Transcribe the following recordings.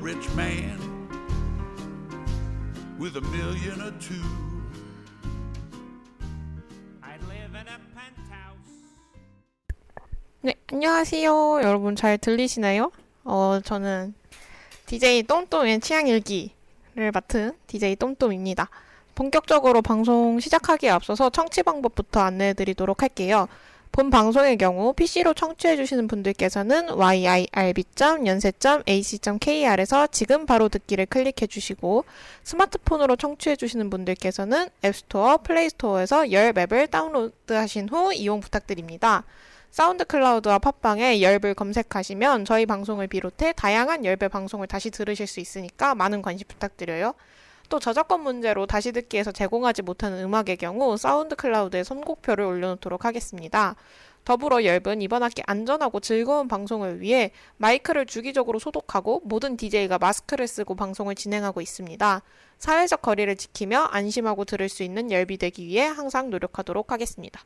rich man with a million or two. I'd live in a penthouse. 네, 안녕하세요. 여러분 잘 들리시나요? 어, 저는 DJ 똠똠의 취향일기를 맡은 DJ 똠똠입니다. 본격적으로 방송 시작하기에 앞서서 청취 방법부터 안내해 드리도록 할게요. 본 방송의 경우 PC로 청취해 주시는 분들께서는 yirb.연세.ac.kr에서 지금 바로 듣기를 클릭해 주시고 스마트폰으로 청취해 주시는 분들께서는 앱스토어, 플레이스토어에서 열 맵을 다운로드하신 후 이용 부탁드립니다. 사운드 클라우드와 팟빵에 열불 검색하시면 저희 방송을 비롯해 다양한 열배 방송을 다시 들으실 수 있으니까 많은 관심 부탁드려요. 또 저작권 문제로 다시 듣기에서 제공하지 못하는 음악의 경우 사운드 클라우드에 선곡표를 올려놓도록 하겠습니다. 더불어 열분 이번 학기 안전하고 즐거운 방송을 위해 마이크를 주기적으로 소독하고 모든 DJ가 마스크를 쓰고 방송을 진행하고 있습니다. 사회적 거리를 지키며 안심하고 들을 수 있는 열비 되기 위해 항상 노력하도록 하겠습니다.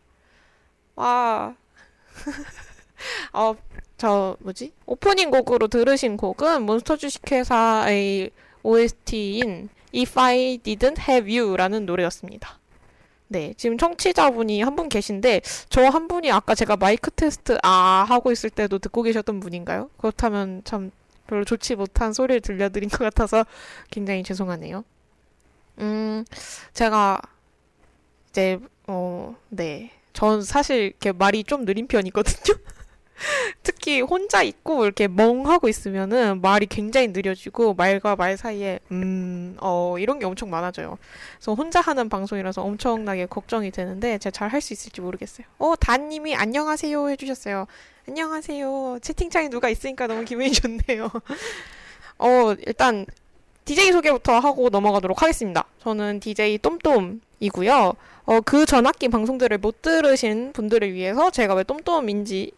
와, 어, 저, 뭐지? 오프닝 곡으로 들으신 곡은 몬스터 주식회사의 OST인 If I Didn't Have You라는 노래였습니다. 네, 지금 청취자분이 한 분 계신데, 저 한 분이 아까 제가 마이크 테스트 아 하고 있을 때도 듣고 계셨던 분인가요? 그렇다면 참 별로 좋지 못한 소리를 들려드린 것 같아서 굉장히 죄송하네요. 음, 제가 이제, 어, 네. 전 사실 이렇게 말이 좀 느린 편이거든요. 특히 혼자 있고 이렇게 멍하고 있으면은 말이 굉장히 느려지고 말과 말 사이에 음, 어, 이런 게 엄청 많아져요. 그래서 혼자 하는 방송이라서 엄청나게 걱정이 되는데 제가 잘 할 수 있을지 모르겠어요. 어, 다님이 안녕하세요 해주셨어요. 안녕하세요. 채팅창에 누가 있으니까 너무 기분이 좋네요. 어, 일단 DJ 소개부터 하고 넘어가도록 하겠습니다. 저는 DJ 똠똠이고요. 어, 그 전 학기 방송들을 못 들으신 분들을 위해서 제가 왜 똠똠인지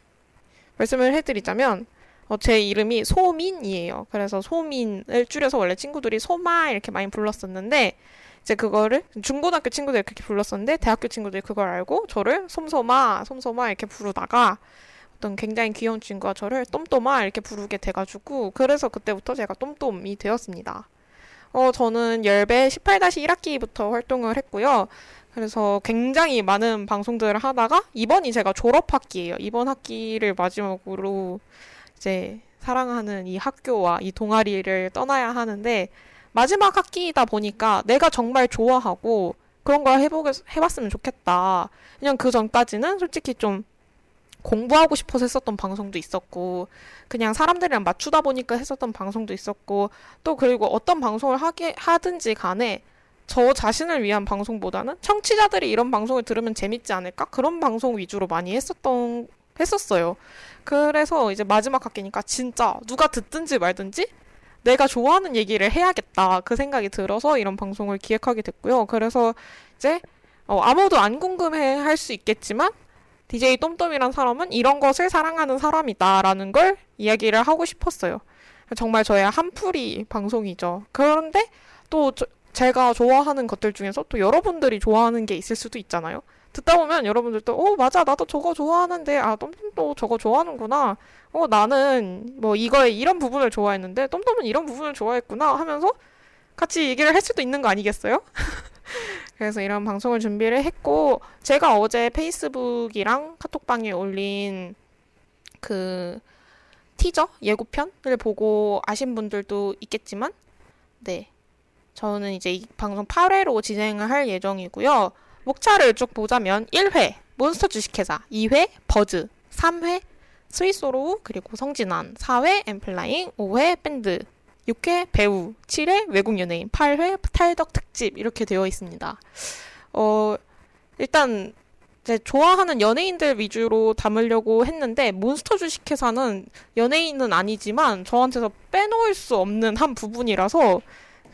말씀을 해드리자면, 어, 제 이름이 소민이에요. 그래서 소민을 줄여서 원래 친구들이 소마 이렇게 많이 불렀었는데, 이제 그거를 중고등학교 친구들이 그렇게 불렀었는데, 대학교 친구들이 그걸 알고 저를 솜소마, 솜소마 이렇게 부르다가, 어떤 굉장히 귀여운 친구가 저를 똠똠아 이렇게 부르게 돼가지고, 그래서 그때부터 제가 똠똠이 되었습니다. 어, 저는 열배 18-1학기부터 활동을 했고요. 그래서 굉장히 많은 방송들을 하다가 이번이 제가 졸업학기예요. 이번 학기를 마지막으로 이제 사랑하는 이 학교와 이 동아리를 떠나야 하는데 마지막 학기이다 보니까 내가 정말 좋아하고 그런 걸 해보게, 해봤으면 좋겠다. 그냥 그 전까지는 솔직히 좀 공부하고 싶어서 했었던 방송도 있었고, 그냥 사람들이랑 맞추다 보니까 했었던 방송도 있었고, 또 그리고 어떤 방송을 하게, 하든지 간에 저 자신을 위한 방송보다는 청취자들이 이런 방송을 들으면 재밌지 않을까? 그런 방송 위주로 많이 했었던, 했었어요. 그래서 이제 마지막 학기니까 진짜 누가 듣든지 말든지 내가 좋아하는 얘기를 해야겠다. 그 생각이 들어서 이런 방송을 기획하게 됐고요. 그래서 이제 어, 아무도 안 궁금해 할 수 있겠지만 DJ 똠똠이란 사람은 이런 것을 사랑하는 사람이다라는 걸 이야기를 하고 싶었어요. 정말 저의 한풀이 방송이죠. 그런데 또 저, 제가 좋아하는 것들 중에서 또 여러분들이 좋아하는 게 있을 수도 있잖아요. 듣다 보면 여러분들도 어 맞아 나도 저거 좋아하는데 아 똠똠도 저거 좋아하는구나. 어 나는 뭐 이거에 이런 부분을 좋아했는데 똠똠은 이런 부분을 좋아했구나 하면서 같이 얘기를 할 수도 있는 거 아니겠어요? 그래서 이런 방송을 준비를 했고 제가 어제 페이스북이랑 카톡방에 올린 그 티저 예고편을 보고 아신 분들도 있겠지만 네 저는 이제 이 방송 8회로 진행을 할 예정이고요. 목차를 쭉 보자면 1회 몬스터 주식회사, 2회 버즈, 3회 스윗소로우 그리고 성진환, 4회 엔플라잉, 5회 밴드, 6회 배우, 7회 외국 연예인, 8회 탈덕 특집 이렇게 되어 있습니다. 어, 일단 제 좋아하는 연예인들 위주로 담으려고 했는데 몬스터 주식회사는 연예인은 아니지만 저한테서 빼놓을 수 없는 한 부분이라서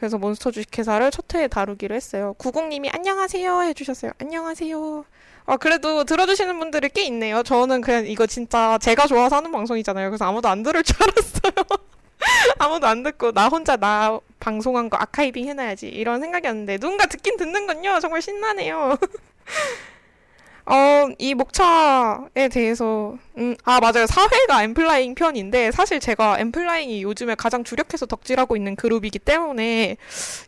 그래서 몬스터 주식회사를 첫 회에 다루기로 했어요. 구공님이 안녕하세요 해주셨어요. 안녕하세요. 아, 그래도 들어주시는 분들이 꽤 있네요. 저는 그냥 이거 진짜 제가 좋아서 하는 방송이잖아요. 그래서 아무도 안 들을 줄 알았어요. 아무도 안 듣고 나 혼자 나 방송한 거 아카이빙 해놔야지 이런 생각이었는데 누군가 듣긴 듣는군요. 정말 신나네요. 어, 이 목차에 대해서, 음, 아, 맞아요. 사회가 엠플라잉 편인데, 사실 제가 엠플라잉이 요즘에 가장 주력해서 덕질하고 있는 그룹이기 때문에,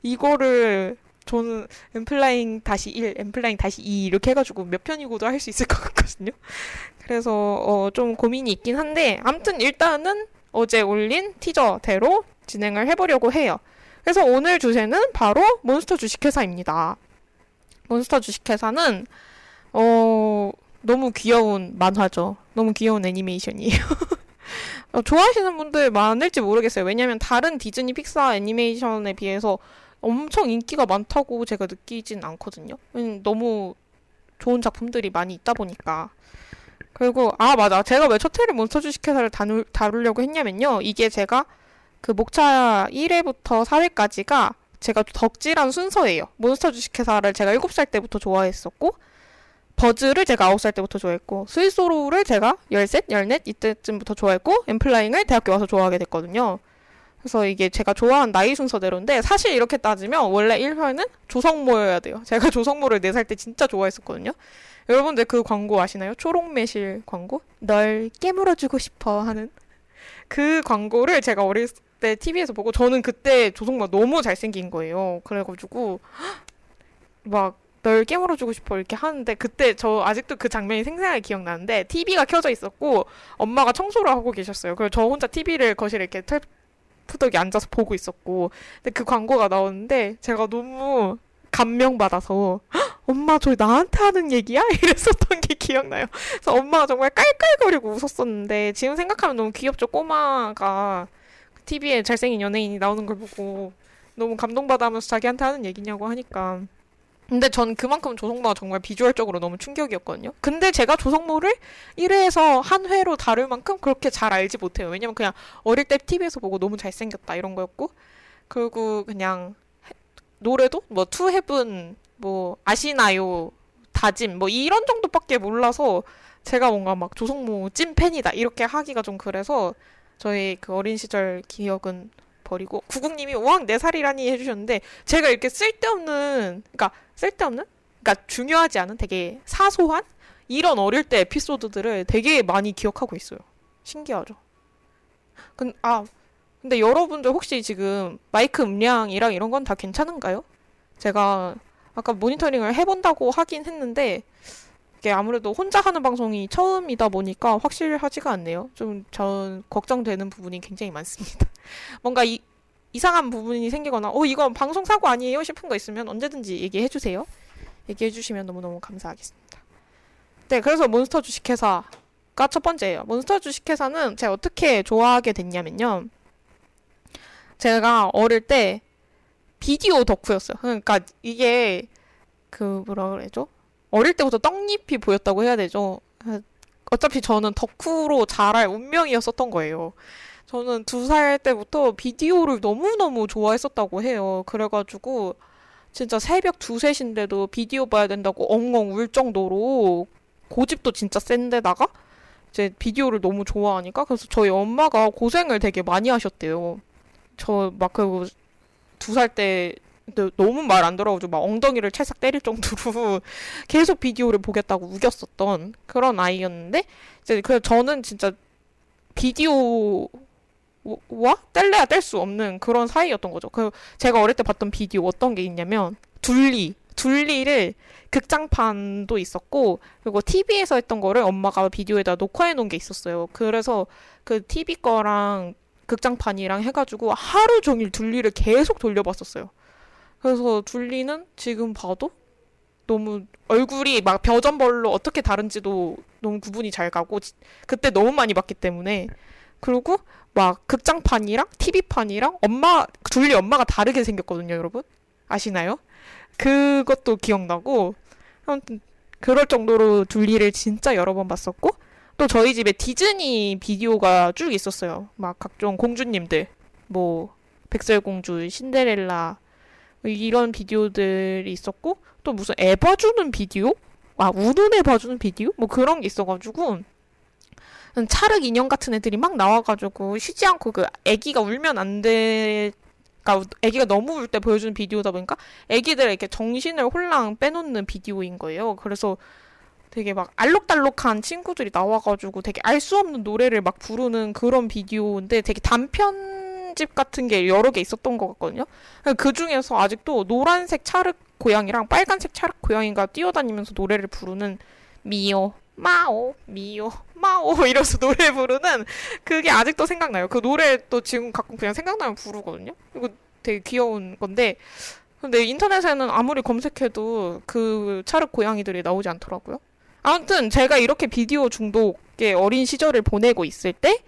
이거를 저는 엔플라잉 다시 1, 엔플라잉 다시 2 이렇게 해가지고 몇 편이고도 할 수 있을 것 같거든요. 그래서, 어, 좀 고민이 있긴 한데, 아무튼 일단은 어제 올린 티저대로 진행을 해보려고 해요. 그래서 오늘 주제는 바로 몬스터 주식회사입니다. 몬스터 주식회사는 어 너무 귀여운 만화죠. 너무 귀여운 애니메이션이에요. 어, 좋아하시는 분들 많을지 모르겠어요. 왜냐면 다른 디즈니 픽사 애니메이션에 비해서 엄청 인기가 많다고 제가 느끼진 않거든요. 음, 너무 좋은 작품들이 많이 있다 보니까. 그리고 아 맞아 제가 왜 첫회를 몬스터 주식회사를 다루, 다루려고 했냐면요 이게 제가 그 목차 1회부터 4회까지가 제가 덕질한 순서예요. 몬스터 주식회사를 제가 7살 때부터 좋아했었고, 버즈를 제가 9살 때부터 좋아했고, 스윗소로우를 제가 13, 14 이때쯤부터 좋아했고, 엔플라잉을 대학교 와서 좋아하게 됐거든요. 그래서 이게 제가 좋아한 나이 순서대로인데, 사실 이렇게 따지면 원래 1회는 조성모여야 돼요. 제가 조성모를 4살 때 진짜 좋아했었거든요. 여러분들 그 광고 아시나요? 초록 매실 광고? 널 깨물어주고 싶어 하는. 그 광고를 제가 어렸을 때 TV에서 보고 저는 그때 조성모 너무 잘생긴 거예요. 그래가지고 막 널 깨물어주고 싶어 이렇게 하는데 그때 저 아직도 그 장면이 생생하게 기억나는데 TV가 켜져 있었고 엄마가 청소를 하고 계셨어요. 그래서 저 혼자 TV를 거실에 이렇게 텔프덕에 앉아서 보고 있었고 근데 그 광고가 나오는데 제가 너무 감명받아서 엄마 저 나한테 하는 얘기야? 이랬었던 게 기억나요. 그래서 엄마가 정말 깔깔거리고 웃었었는데 지금 생각하면 너무 귀엽죠. 꼬마가 TV에 잘생긴 연예인이 나오는 걸 보고 너무 감동받아 하면서 자기한테 하는 얘기냐고 하니까. 근데 전 그만큼 조성모가 정말 비주얼적으로 너무 충격이었거든요. 근데 제가 조성모를 1회에서 한 회로 다룰 만큼 그렇게 잘 알지 못해요. 왜냐면 그냥 어릴 때 TV에서 보고 너무 잘생겼다 이런 거였고, 그리고 그냥 노래도 뭐 투헤븐 뭐 아시나요 다짐 뭐 이런 정도밖에 몰라서 제가 뭔가 막 조성모 찐 팬이다 이렇게 하기가 좀 그래서 저희 그 어린 시절 기억은 버리고 구국님이 우왕 네 살이라니 해주셨는데 제가 이렇게 쓸데없는 그러니까 쓸데없는 그러니까 중요하지 않은 되게 사소한 이런 어릴 때 에피소드들을 되게 많이 기억하고 있어요. 신기하죠. 근, 아, 근데 여러분들 혹시 지금 마이크 음량이랑 이런 건 다 괜찮은가요? 제가 아까 모니터링을 해본다고 하긴 했는데 이게 아무래도 혼자 하는 방송이 처음이다 보니까 확실하지가 않네요. 좀 전 걱정되는 부분이 굉장히 많습니다. 뭔가 이, 이상한 부분이 생기거나 어 이건 방송 사고 아니에요 싶은 거 있으면 언제든지 얘기해 주세요. 얘기해 주시면 너무너무 감사하겠습니다. 네, 그래서 몬스터 주식회사가 첫 번째예요. 몬스터 주식회사는 제가 어떻게 좋아하게 됐냐면요. 제가 어릴 때 비디오 덕후였어요. 그러니까 이게 그 뭐라 그래죠? 어릴 때부터 떡잎이 보였다고 해야 되죠. 어차피 저는 덕후로 자랄 운명이었었던 거예요. 저는 두 살 때부터 비디오를 너무너무 좋아했었다고 해요. 그래가지고 진짜 새벽 두세 시인데도 비디오 봐야 된다고 엉엉 울 정도로 고집도 진짜 센데다가 이제 비디오를 너무 좋아하니까 그래서 저희 엄마가 고생을 되게 많이 하셨대요. 저 막그두살 때 너무 말 안 들어가지고 막 엉덩이를 찰싹 때릴 정도로 계속 비디오를 보겠다고 우겼었던 그런 아이였는데 이제 그 저는 진짜 비디오 와 뗄래야 뗄 수 없는 그런 사이였던 거죠. 그 제가 어릴 때 봤던 비디오 어떤 게 있냐면 둘리 둘리를 극장판도 있었고 그리고 TV에서 했던 거를 엄마가 비디오에다 녹화해 놓은 게 있었어요. 그래서 그 TV 거랑 극장판이랑 해가지고 하루 종일 둘리를 계속 돌려봤었어요. 그래서 둘리는 지금 봐도 너무 얼굴이 막 벼전벌로 어떻게 다른지도 너무 구분이 잘 가고 그때 너무 많이 봤기 때문에 그리고 막 극장판이랑 TV판이랑 엄마 둘리 엄마가 다르게 생겼거든요, 여러분. 아시나요? 그것도 기억나고 아무튼 그럴 정도로 둘리를 진짜 여러 번 봤었고 또 저희 집에 디즈니 비디오가 쭉 있었어요. 막 각종 공주님들 뭐 백설공주, 신데렐라 이런 비디오들이 있었고 또 무슨 애 봐주는 비디오? 아 우는 애 봐주는 비디오? 뭐 그런 게 있어가지고 차륵 인형 같은 애들이 막 나와가지고 쉬지 않고 그 애기가 울면 안 돼. 그러니까 애기가 너무 울 때 보여주는 비디오다 보니까 애기들 이렇게 정신을 홀랑 빼놓는 비디오인 거예요. 그래서 되게 막 알록달록한 친구들이 나와가지고 되게 알 수 없는 노래를 막 부르는 그런 비디오인데 되게 단편 집 같은 게 여러 개 있었던 것 같거든요. 그 중에서 아직도 노란색 차륵 고양이랑 빨간색 차륵 고양이가 뛰어다니면서 노래를 부르는 미오 마오 미오 마오 이러면서 노래 부르는 그게 아직도 생각나요. 그 노래 또 지금 가끔 그냥 생각나면 부르거든요. 이거 되게 귀여운 건데 근데 인터넷에는 아무리 검색해도 그 차륵 고양이들이 나오지 않더라고요. 아무튼 제가 이렇게 비디오 중독의 어린 시절을 보내고 있을 때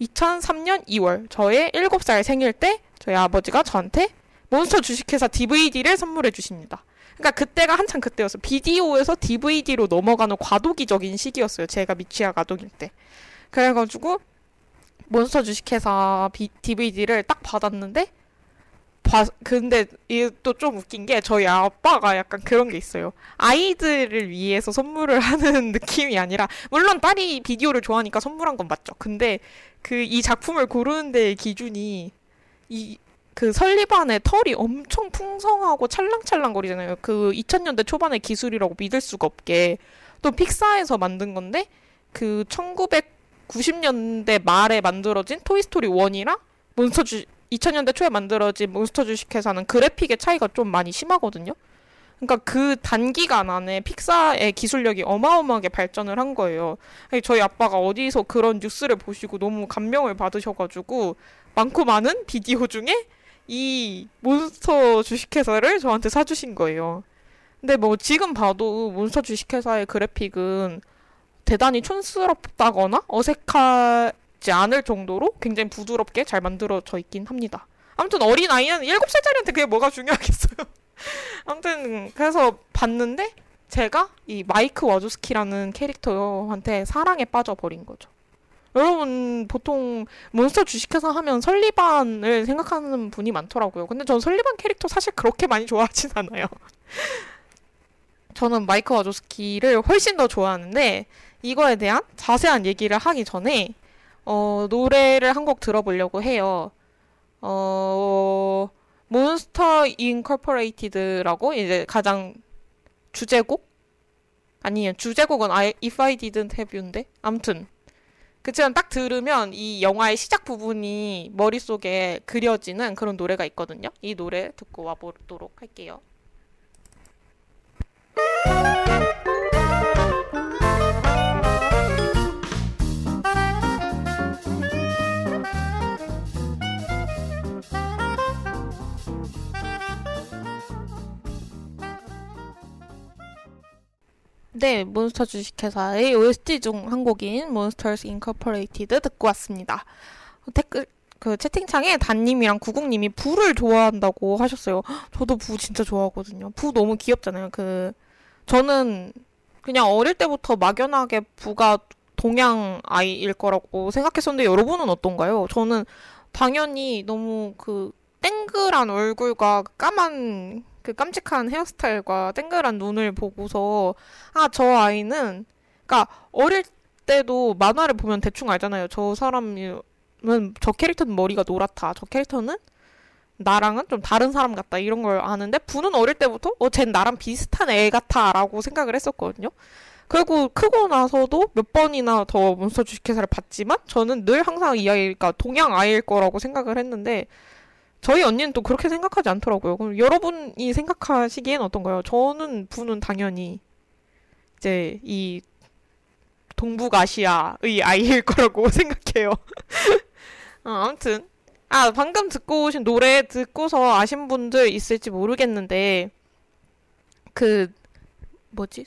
2003년 2월 저의 7살 생일 때 저희 아버지가 저한테 몬스터 주식회사 DVD를 선물해 주십니다. 그러니까 그때가 한창 그때였어. 비디오에서 DVD로 넘어가는 과도기적인 시기였어요. 제가 미취학 아동일 때. 그래가지고 몬스터 주식회사 비, DVD를 딱 받았는데 봐, 근데 이게 또 좀 웃긴 게 저희 아빠가 약간 그런 게 있어요. 아이들을 위해서 선물을 하는 느낌이 아니라 물론 딸이 비디오를 좋아하니까 선물한 건 맞죠. 근데 그 이 작품을 고르는 데의 기준이 이 그 설리반의 털이 엄청 풍성하고 찰랑찰랑거리잖아요. 그 2000년대 초반의 기술이라고 믿을 수가 없게 또 픽사에서 만든 건데 그 1990년대 말에 만들어진 토이스토리 1이랑 몬스터 주 2000년대 초에 만들어진 몬스터 주식회사는 그래픽의 차이가 좀 많이 심하거든요. 그러니까 그 단기간 안에 픽사의 기술력이 어마어마하게 발전을 한 거예요. 저희 아빠가 어디서 그런 뉴스를 보시고 너무 감명을 받으셔가지고 많고 많은 비디오 중에 이 몬스터 주식회사를 저한테 사주신 거예요. 근데 뭐 지금 봐도 몬스터 주식회사의 그래픽은 대단히 촌스럽다거나 어색하지 않을 정도로 굉장히 부드럽게 잘 만들어져 있긴 합니다. 아무튼 어린 아이는 7살짜리한테 그게 뭐가 중요하겠어요. 아무튼 그래서 봤는데 제가 이 마이크 와조스키라는 캐릭터한테 사랑에 빠져버린 거죠. 여러분 보통 몬스터 주식회사 하면 설리반을 생각하는 분이 많더라고요. 근데 전 설리반 캐릭터 사실 그렇게 많이 좋아하진 않아요. 저는 마이크 와조스키를 훨씬 더 좋아하는데 이거에 대한 자세한 얘기를 하기 전에 어, 노래를 한 곡 들어보려고 해요. 어, 몬스터 인corporated라고 이제 가장 주제곡? 아니에요. 주제곡은 I, If I Didn't Have You인데? 암튼 그치만 딱 들으면 이 영화의 시작 부분이 머릿속에 그려지는 그런 노래가 있거든요. 이 노래 듣고 와보도록 할게요. 네, 몬스터 주식회사의 OST 중 한 곡인 Monsters Incorporated 듣고 왔습니다. 댓글 그 채팅창에 단님이랑 구국님이 부를 좋아한다고 하셨어요. 저도 부 진짜 좋아하거든요. 부 너무 귀엽잖아요. 그 저는 그냥 어릴 때부터 막연하게 부가 동양 아이일 거라고 생각했었는데 여러분은 어떤가요? 저는 당연히 너무 그 땡글한 얼굴과 까만 그 깜찍한 헤어스타일과 땡글한 눈을 보고서 아 저 아이는 그러니까 어릴 때도 만화를 보면 대충 알잖아요. 저 사람은 저 캐릭터는 머리가 노랗다. 저 캐릭터는 나랑은 좀 다른 사람 같다 이런 걸 아는데 부는 어릴 때부터 어 쟨 나랑 비슷한 애 같아라고 생각을 했었거든요. 그리고 크고 나서도 몇 번이나 더 몬스터 주식회사를 봤지만 저는 늘 항상 이 아이가 동양 아이일 거라고 생각을 했는데 저희 언니는 또 그렇게 생각하지 않더라고요. 그럼 여러분이 생각하시기엔 어떤가요? 저는 부는 당연히 이제 이 동북아시아의 아이일 거라고 생각해요. 어, 아무튼 아 방금 듣고 오신 노래 듣고서 아신 분들 있을지 모르겠는데 그 뭐지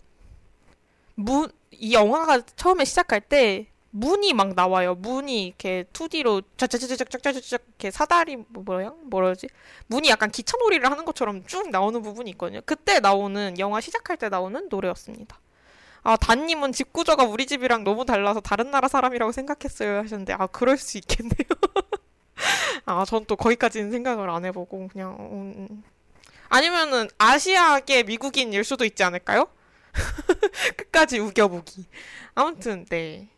문이 영화가 처음에 시작할 때 문이 막 나와요. 문이 이렇게 2D로 쫙쫙쫙쫙쫙쫙쫙 이렇게 사다리 뭐 뭐야? 뭐라지? 문이 약간 기차놀이를 하는 것처럼 쭉 나오는 부분이 있거든요. 그때 나오는 영화 시작할 때 나오는 노래였습니다. 아, 단님은 집 구조가 우리 집이랑 너무 달라서 다른 나라 사람이라고 생각했어요 하셨는데 아, 그럴 수 있겠네요. 아, 전 또 거기까지는 생각을 안 해보고 그냥 음. 아니면은 아시아계 미국인일 수도 있지 않을까요? 끝까지 우겨보기. 아무튼 네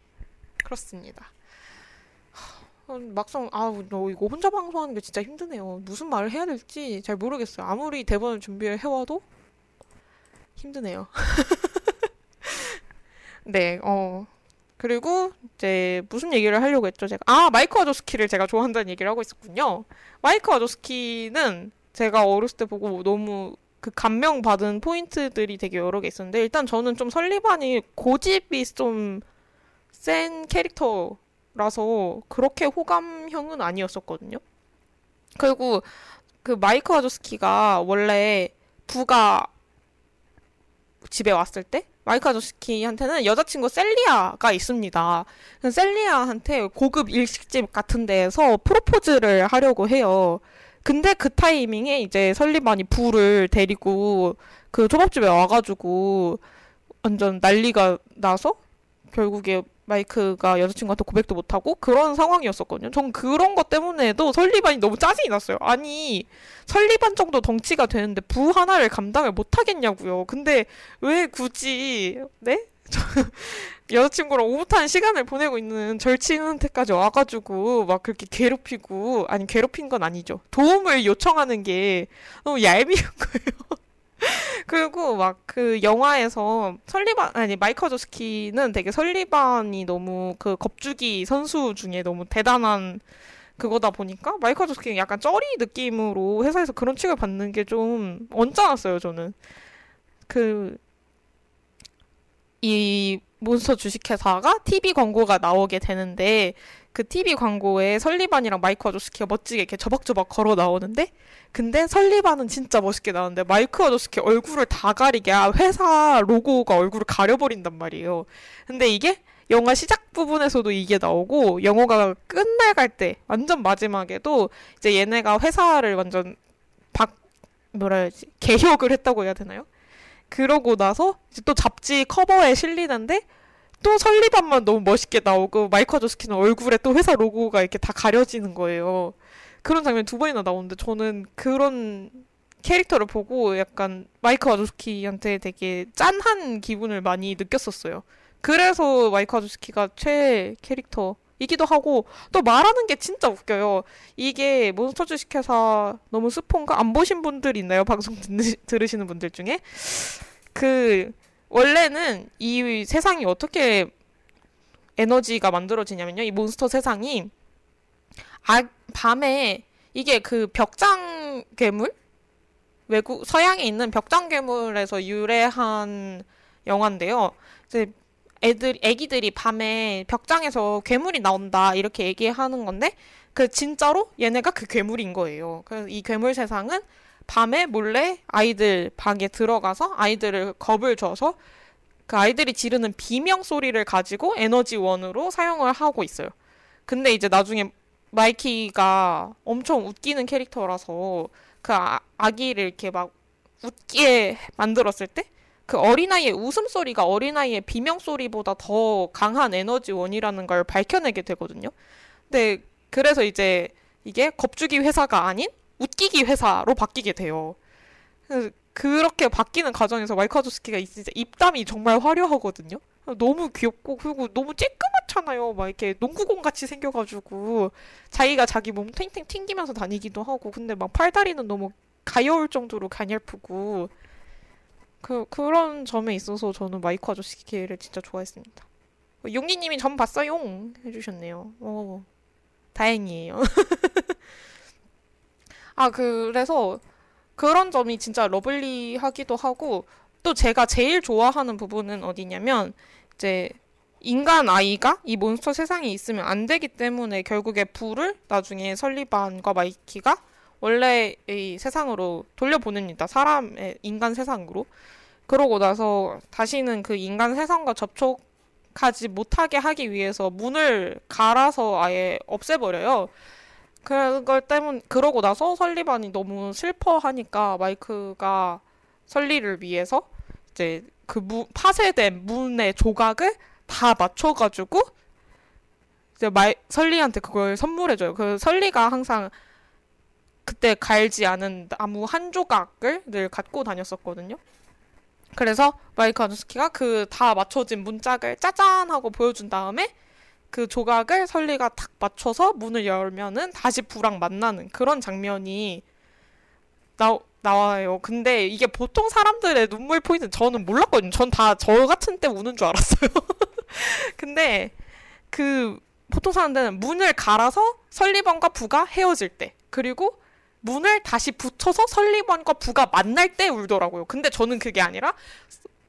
그렇습니다. 막상 아 이거 혼자 방송하는 게 진짜 힘드네요. 무슨 말을 해야 될지 잘 모르겠어요. 아무리 대본을 준비를 해와도 힘드네요. 네, 어. 그리고 이제 무슨 얘기를 하려고 했죠, 제가. 아, 마이크 와조스키를 제가 좋아한다는 얘기를 하고 있었군요. 마이크 와조스키는 제가 어렸을 때 보고 너무 그 감명 받은 포인트들이 되게 여러 개 있었는데 일단 저는 좀 설리반이 고집이 좀 센 캐릭터라서 그렇게 호감형은 아니었었거든요. 그리고 그 마이크 와조스키가 원래 부가 집에 왔을 때 마이크 아저씨한테는 여자친구 셀리아가 있습니다. 그 셀리아한테 고급 일식집 같은 데에서 프로포즈를 하려고 해요. 근데 그 타이밍에 이제 설리반이 부를 데리고 그 초밥집에 와가지고 완전 난리가 나서 결국에 마이크가 여자친구한테 고백도 못하고 그런 상황이었었거든요. 전 그런 것 때문에도 설리반이 너무 짜증이 났어요. 아니, 설리반 정도 덩치가 되는데 부 하나를 감당을 못하겠냐고요. 근데 왜 굳이, 네? 여자친구랑 오붓한 시간을 보내고 있는 절친한테까지 와가지고 막 그렇게 괴롭히고, 아니, 괴롭힌 건 아니죠. 도움을 요청하는 게 너무 얄미운 거예요. 그리고 막 그 영화에서 설리반 아니 마이크 와조스키는 되게 설리반이 너무 그 겁주기 선수 중에 너무 대단한 그거다 보니까 마이크 와조스키는 약간 쩌리 느낌으로 회사에서 그런 취급을 받는 게 좀 언짢았어요 저는. 그 이 몬스터 주식회사가 TV 광고가 나오게 되는데 그 TV 광고에 설리반이랑 마이크 와조스키가 멋지게 이렇게 저벅저벅 걸어 나오는데 근데 설리반은 진짜 멋있게 나오는데 마이크 아저스키 얼굴을 다 가리게 아, 회사 로고가 얼굴을 가려버린단 말이에요. 근데 이게 영화 시작 부분에서도 이게 나오고 영화가 끝날 갈 때 완전 마지막에도 이제 얘네가 회사를 완전 박 뭐라 해야지 개혁을 했다고 해야 되나요? 그러고 나서 이제 또 잡지 커버에 실리는데 또 설리반만 너무 멋있게 나오고 마이크 아저스키는 얼굴에 또 회사 로고가 이렇게 다 가려지는 거예요. 그런 장면 두 번이나 나오는데 저는 그런 캐릭터를 보고 약간 마이크 아저스키한테 되게 짠한 기분을 많이 느꼈었어요. 그래서 마이크 아저스키가 최애 캐릭터이기도 하고 또 말하는 게 진짜 웃겨요. 이게 몬스터 주식회사 너무 스폰가 안 보신 분들 있나요? 방송 들으시는 분들 중에 그 원래는 이 세상이 어떻게 에너지가 만들어지냐면요. 이 몬스터 세상이 아, 밤에 이게 그 벽장 괴물? 외국 서양에 있는 벽장 괴물에서 유래한 영화인데요. 이제 애들 애기들이 밤에 벽장에서 괴물이 나온다 이렇게 얘기하는 건데 그 진짜로 얘네가 그 괴물인 거예요. 그래서 이 괴물 세상은 밤에 몰래 아이들 방에 들어가서 아이들을 겁을 줘서 그 아이들이 지르는 비명 소리를 가지고 에너지원으로 사용을 하고 있어요. 근데 이제 나중에 마이키가 엄청 웃기는 캐릭터라서 그 아, 아기를 이렇게 막 웃게 만들었을 때 그 어린아이의 웃음소리가 어린아이의 비명소리보다 더 강한 에너지원이라는 걸 밝혀내게 되거든요. 근데 그래서 이제 이게 겁주기 회사가 아닌 웃기기 회사로 바뀌게 돼요. 그렇게 바뀌는 과정에서 아저스키가 진짜 입담이 정말 화려하거든요. 너무 귀엽고 그리고 너무 쬐끄맣잖아요. 막 이렇게 농구공 같이 생겨가지고 자기가 자기 몸 탱탱 튕기면서 다니기도 하고 근데 막 팔다리는 너무 가여울 정도로 가냘프고 그 그런 점에 있어서 저는 마이크 아저씨를 진짜 좋아했습니다. 용기님이 전 봤어요 해주셨네요. 오 다행이에요. 아, 그래서 그런 점이 진짜 lovely하기도 하고 또 제가 제일 좋아하는 부분은 어디냐면 이제 인간 아이가 이 몬스터 세상에 있으면 안 되기 때문에 결국에 부를 나중에 설리반과 마이크가 원래 이 세상으로 돌려보냅니다. 사람의 인간 세상으로. 그러고 나서 다시는 그 인간 세상과 접촉하지 못하게 하기 위해서 문을 갈아서 아예 없애버려요. 그걸 때문 그러고 나서 설리반이 너무 슬퍼하니까 마이크가 설리를 위해서 이제 그 무, 파쇄된 문의 조각을 다 맞춰가지고 이제 마이, 설리한테 그걸 선물해줘요. 그 설리가 항상 그때 갈지 않은 나무 한 조각을 늘 갖고 다녔었거든요. 그래서 마이크 와조스키가 그 다 맞춰진 문짝을 짜잔 하고 보여준 다음에 그 조각을 설리가 탁 맞춰서 문을 열면은 다시 부랑 만나는 그런 장면이 나, 나와요. 근데 이게 보통 사람들의 눈물 포인트 저는 몰랐거든요. 전 다 저 같은 때 우는 줄 알았어요. 근데 그 보통 사람들은 문을 갈아서 설리번과 부가 헤어질 때 그리고 문을 다시 붙여서 설리번과 부가 만날 때 울더라고요. 근데 저는 그게 아니라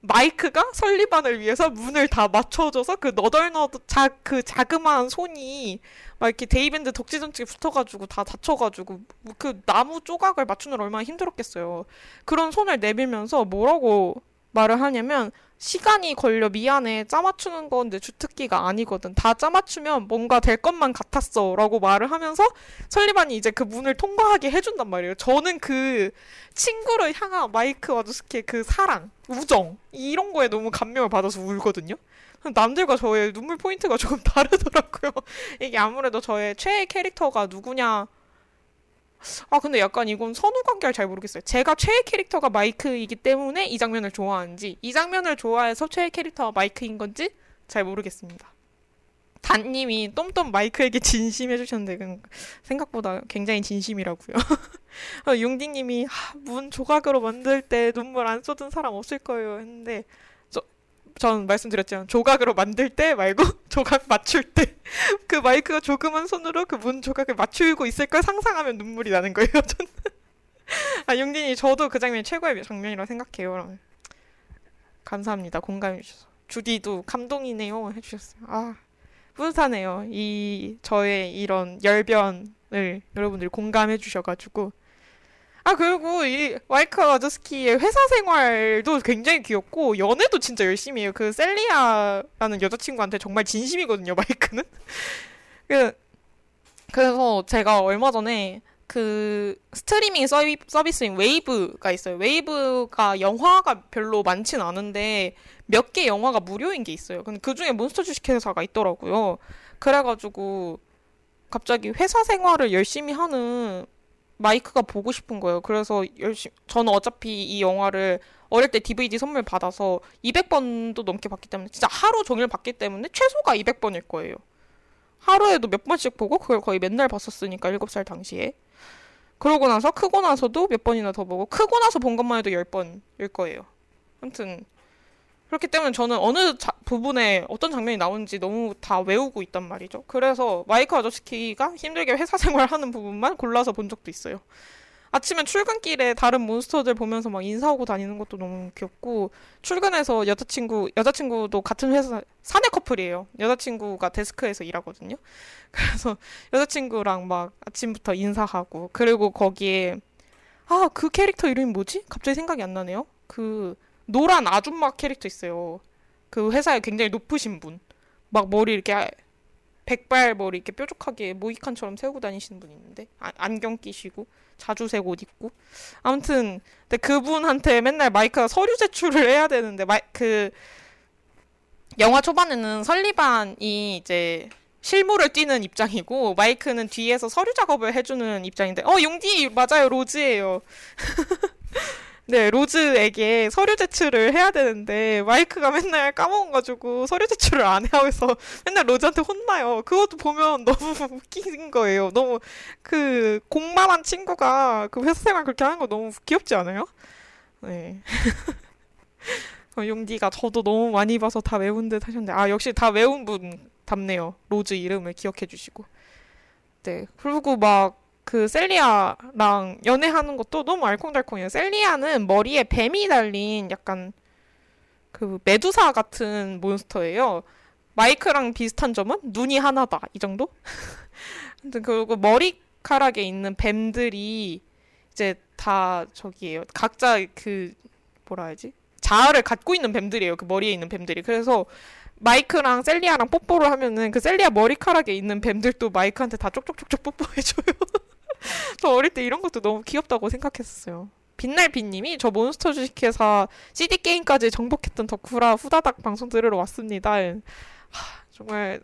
마이크가 설리반을 위해서 문을 다 맞춰줘서 그 너덜너덜 자, 그 자그마한 손이 막 이렇게 대일밴드 덕지덕지 붙어가지고 다 다쳐가지고 그 나무 조각을 맞추는 얼마나 힘들었겠어요. 그런 손을 내밀면서 뭐라고 말을 하냐면 시간이 걸려 미안해. 짜 맞추는 건데 주특기가 아니거든. 다 짜 맞추면 뭔가 될 것만 같았어. 라고 말을 하면서 설리반이 이제 그 문을 통과하게 해준단 말이에요. 저는 그 친구를 향한 마이크 와주스키의 그 사랑 우정 이런 거에 너무 감명을 받아서 울거든요. 남들과 저의 눈물 포인트가 조금 다르더라고요. 이게 아무래도 저의 최애 캐릭터가 누구냐 아, 근데 약간 이건 선후 관계를 잘 모르겠어요. 제가 최애 캐릭터가 마이크이기 때문에 이 장면을 좋아하는지, 이 장면을 좋아해서 최애 캐릭터가 마이크인 건지 잘 모르겠습니다. 단님이 똠똠 마이크에게 진심해주셨는데, 생각보다 굉장히 진심이라고요. 어, 용디님이, 문 조각으로 만들 때 눈물 안 쏟은 사람 없을 거예요. 했는데, 전 말씀드렸지만 조각으로 만들 때 말고 조각 맞출 때 그 마이크가 조그만 손으로 그 문 조각을 맞추고 있을 걸 상상하면 눈물이 나는 거예요. 저는 아 용진이 저도 그 장면이 최고의 장면이라고 생각해요. 감사합니다. 공감해 주셔서 주디도 감동이네요 해주셨어요. 아 뿌듯하네요. 이 저의 이런 열변을 여러분들이 공감해 주셔가지고 아 그리고 이 마이크 와조스키의 회사 생활도 굉장히 귀엽고 연애도 진짜 열심히 해요. 그 셀리아라는 여자친구한테 정말 진심이거든요. 마이크는. 그 그래서 제가 얼마 전에 그 스트리밍 서비, 서비스인 웨이브가 있어요. 웨이브가 영화가 별로 많진 않은데 몇 개 영화가 무료인 게 있어요. 근데 그 중에 몬스터 주식회사가 있더라고요. 그래가지고 갑자기 회사 생활을 열심히 하는 마이크가 보고 싶은 거예요. 그래서 열심히 저는 어차피 이 영화를 어릴 때 DVD 선물 받아서 200번도 넘게 봤기 때문에 진짜 하루 종일 봤기 때문에 최소가 200번일 거예요. 하루에도 몇 번씩 보고 그걸 거의 맨날 봤었으니까 7살 당시에. 그러고 나서 크고 나서도 몇 번이나 더 보고 크고 나서 본 것만 해도 10번일 거예요. 아무튼 그렇기 때문에 저는 어느 자, 부분에 어떤 장면이 나오는지 너무 다 외우고 있단 말이죠. 그래서 마이크 아저씨가 힘들게 회사 생활하는 부분만 골라서 본 적도 있어요. 아침에 출근길에 다른 몬스터들 보면서 막 인사하고 다니는 것도 너무 귀엽고 출근해서 여자친구 여자친구도 같은 회사 사내 커플이에요. 여자친구가 데스크에서 일하거든요. 그래서 여자친구랑 막 아침부터 인사하고 그리고 거기에 아 그 캐릭터 이름이 뭐지? 갑자기 생각이 안 나네요. 그 노란 아줌마 캐릭터 있어요. 그 회사에 굉장히 높으신 분. 막 머리 이렇게 백발 머리 이렇게 뾰족하게 모히칸처럼 세우고 다니시는 분 있는데 아, 안경 끼시고 자주색 옷 입고 아무튼 근데 그분한테 맨날 마이크가 서류 제출을 해야 되는데 마이, 그 영화 초반에는 설리반이 이제 실무를 뛰는 입장이고 마이크는 뒤에서 서류 작업을 해주는 입장인데 어 용디 맞아요 로즈예요. 네, 로즈에게 서류 제출을 해야 되는데 마이크가 맨날 까먹어가지고 서류 제출을 안 하고 있어 맨날 로즈한테 혼나요. 그것도 보면 너무 웃긴 거예요. 너무 그 공만한 친구가 그 회사 생활 그렇게 하는 거 너무 귀엽지 않아요? 네. 어, 용디가 저도 너무 많이 봐서 다 외운 듯 하셨는데 아 역시 다 외운 분 답네요. 로즈 이름을 기억해 주시고. 네. 그리고 막 그 셀리아랑 연애하는 것도 너무 알콩달콩해요. 셀리아는 머리에 뱀이 달린 약간 그 메두사 같은 몬스터예요. 마이크랑 비슷한 점은 눈이 하나다. 이 정도? 근데 그리고 머리카락에 있는 뱀들이 이제 다 저기예요. 각자 그 뭐라 해야지? 자아를 갖고 있는 뱀들이에요. 그 머리에 있는 뱀들이. 그래서 마이크랑 셀리아랑 뽀뽀를 하면은 그 셀리아 머리카락에 있는 뱀들도 마이크한테 다 쪽쪽쪽쪽 뽀뽀해줘요. 저 어릴 때 이런 것도 너무 귀엽다고 생각했었어요. 빛날빛님이 저 몬스터 주식회사 CD 게임까지 정복했던 덕후라 후다닥 방송 들으러 왔습니다. 하, 정말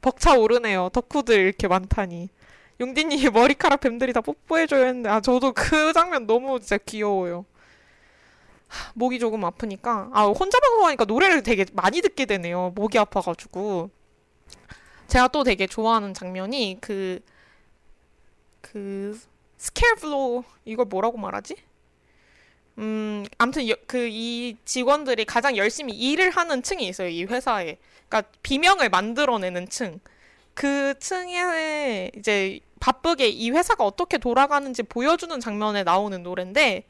벅차 오르네요. 덕후들 이렇게 많다니. 용디님이 머리카락 뱀들이 다 뽀뽀해줘야 했는데 아 저도 그 장면 너무 진짜 귀여워요. 하, 목이 조금 아프니까 아 혼자 방송하니까 노래를 되게 많이 듣게 되네요. 목이 아파가지고 제가 또 되게 좋아하는 장면이 그그 스케일플로 이걸 뭐라고 말하지? 음, 아무튼 그 이 직원들이 가장 열심히 일을 하는 층이 있어요. 이 회사에. 그러니까 비명을 만들어내는 층. 그 층에 이제 바쁘게 이 회사가 어떻게 돌아가는지 보여주는 장면에 나오는 노래인데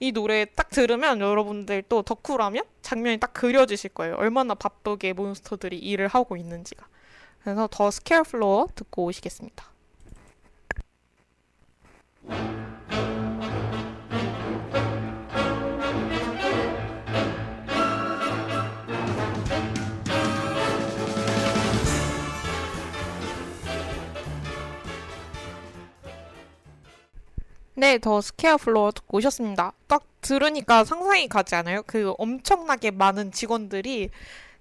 이 노래 딱 들으면 여러분들 또 덕후라면 장면이 딱 그려지실 거예요. 얼마나 바쁘게 몬스터들이 일을 하고 있는지가. 그래서 The Scare Floor 듣고 오시겠습니다. 네, The Scare Floor 듣고 오셨습니다. 딱 들으니까 상상이 가지 않아요? 그 엄청나게 많은 직원들이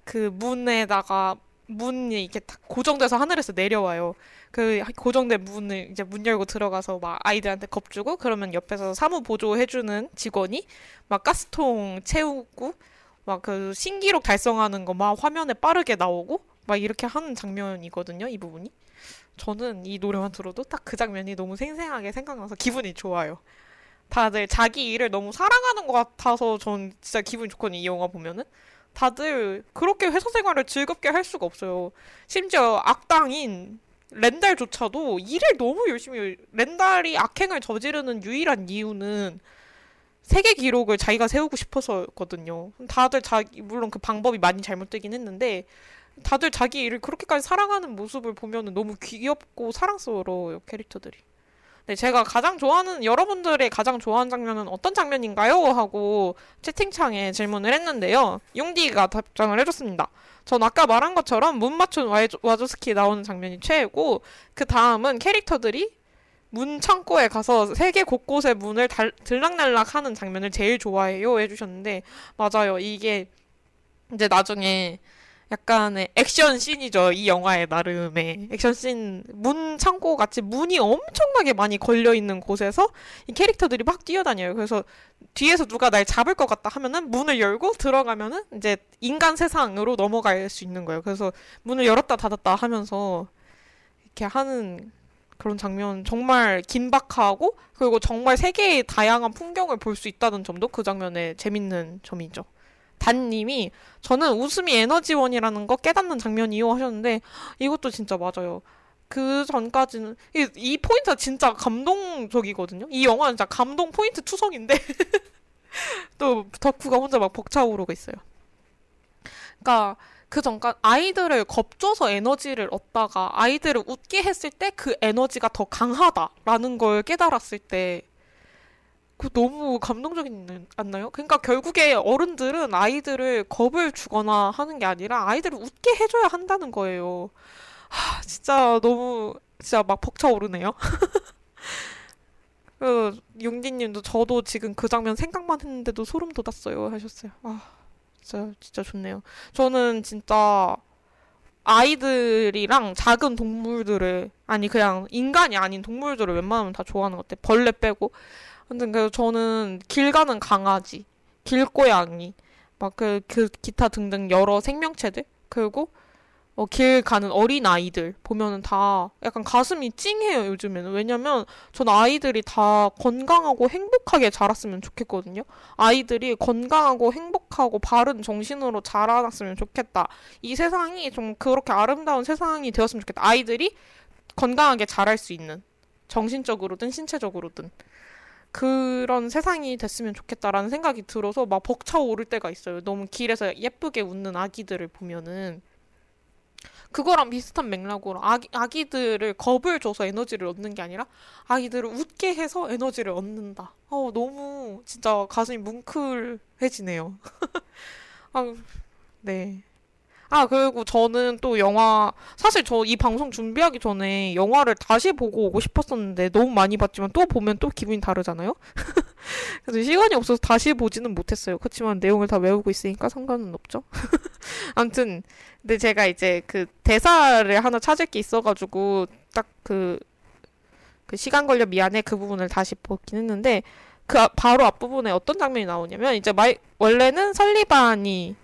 그 문에다가 문이 이렇게 딱 고정돼서 하늘에서 내려와요. 그 고정된 문을 이제 문 열고 들어가서 막 아이들한테 겁주고 그러면 옆에서 사무 보조해주는 직원이 막 가스통 채우고 막 그 신기록 달성하는 거 막 화면에 빠르게 나오고 막 이렇게 하는 장면이거든요. 이 부분이. 저는 이 노래만 들어도 딱 그 장면이 너무 생생하게 생각나서 기분이 좋아요. 다들 자기 일을 너무 사랑하는 것 같아서 전 진짜 기분이 좋거든요. 이 영화 보면은. 다들 그렇게 회사 생활을 즐겁게 할 수가 없어요. 심지어 악당인 렌달조차도 일을 너무 열심히. 렌달이 악행을 저지르는 유일한 이유는 세계 기록을 자기가 세우고 싶어서거든요. 다들 자기 물론 그 방법이 많이 잘못되긴 했는데 다들 자기 일을 그렇게까지 사랑하는 모습을 보면 너무 귀엽고 사랑스러워요, 캐릭터들이. 네, 제가 가장 좋아하는, 여러분들의 가장 좋아하는 장면은 어떤 장면인가요? 하고 채팅창에 질문을 했는데요. 용디가 답장을 해줬습니다. 전 아까 말한 것처럼 문 맞춘 와조스키 나오는 장면이 최애고, 그 다음은 캐릭터들이 문 창고에 가서 세계 곳곳의 문을 달, 들락날락 하는 장면을 제일 좋아해요. 해주셨는데, 맞아요. 이게 이제 나중에 약간의 액션 씬이죠. 이 영화의 나름의 액션 씬. 문 창고 같이 문이 엄청나게 많이 걸려 있는 곳에서 이 캐릭터들이 막 뛰어다녀요. 그래서 뒤에서 누가 날 잡을 것 같다 하면은 문을 열고 들어가면은 이제 인간 세상으로 넘어갈 수 있는 거예요. 그래서 문을 열었다 닫았다 하면서 이렇게 하는 그런 장면 정말 긴박하고 그리고 정말 세계의 다양한 풍경을 볼 수 있다는 점도 그 장면의 재밌는 점이죠. 단님이 저는 웃음이 에너지원이라는 거 깨닫는 장면이요 하셨는데 이것도 진짜 맞아요. 그 전까지는 이, 이 포인트가 진짜 감동적이거든요. 이 영화는 진짜 감동 포인트 투성인데 또 덕후가 혼자 막 벅차오르고 있어요. 그러니까 그 전까 아이들을 겁줘서 에너지를 얻다가 아이들을 웃게 했을 때 그 에너지가 더 강하다라는 걸 깨달았을 때 그 너무 감동적이지 않나요? 그러니까 결국에 어른들은 아이들을 겁을 주거나 하는 게 아니라 아이들을 웃게 해줘야 한다는 거예요. 하, 진짜 너무 진짜 막 벅차오르네요. 그 용디님도 저도 지금 그 장면 생각만 했는데도 소름 돋았어요 하셨어요. 아 진짜 진짜 좋네요. 저는 진짜 아이들이랑 작은 동물들을 아니 그냥 인간이 아닌 동물들을 웬만하면 다 좋아하는 것 같아. 벌레 빼고 근데 그 저는 길 가는 강아지, 길고양이, 막그 그 기타 등등 여러 생명체들 그리고 어, 길 가는 어린 아이들 보면은 다 약간 가슴이 찡해요 요즘에는. 왜냐면 전 아이들이 다 건강하고 행복하게 자랐으면 좋겠거든요. 아이들이 건강하고 행복하고 바른 정신으로 자라났으면 좋겠다. 이 세상이 좀 그렇게 아름다운 세상이 되었으면 좋겠다. 아이들이 건강하게 자랄 수 있는 정신적으로든 신체적으로든 그런 세상이 됐으면 좋겠다라는 생각이 들어서 막 벅차오를 때가 있어요. 너무 길에서 예쁘게 웃는 아기들을 보면은 그거랑 비슷한 맥락으로 아기, 아기들을 겁을 줘서 에너지를 얻는 게 아니라 아기들을 웃게 해서 에너지를 얻는다. 어, 너무 진짜 가슴이 뭉클해지네요. 아, 네. 아, 그리고 저는 또 영화, 사실 저 이 방송 준비하기 전에 영화를 다시 보고 오고 싶었었는데 너무 많이 봤지만 또 보면 또 기분이 다르잖아요? 그래서 시간이 없어서 다시 보지는 못했어요. 그렇지만 내용을 다 외우고 있으니까 상관은 없죠. 아무튼, 근데 제가 이제 그 대사를 하나 찾을 게 있어가지고 딱 그, 그 시간 걸려 미안해 그 부분을 다시 보긴 했는데 그 바로 앞부분에 어떤 장면이 나오냐면 이제 마이, 원래는 설리반이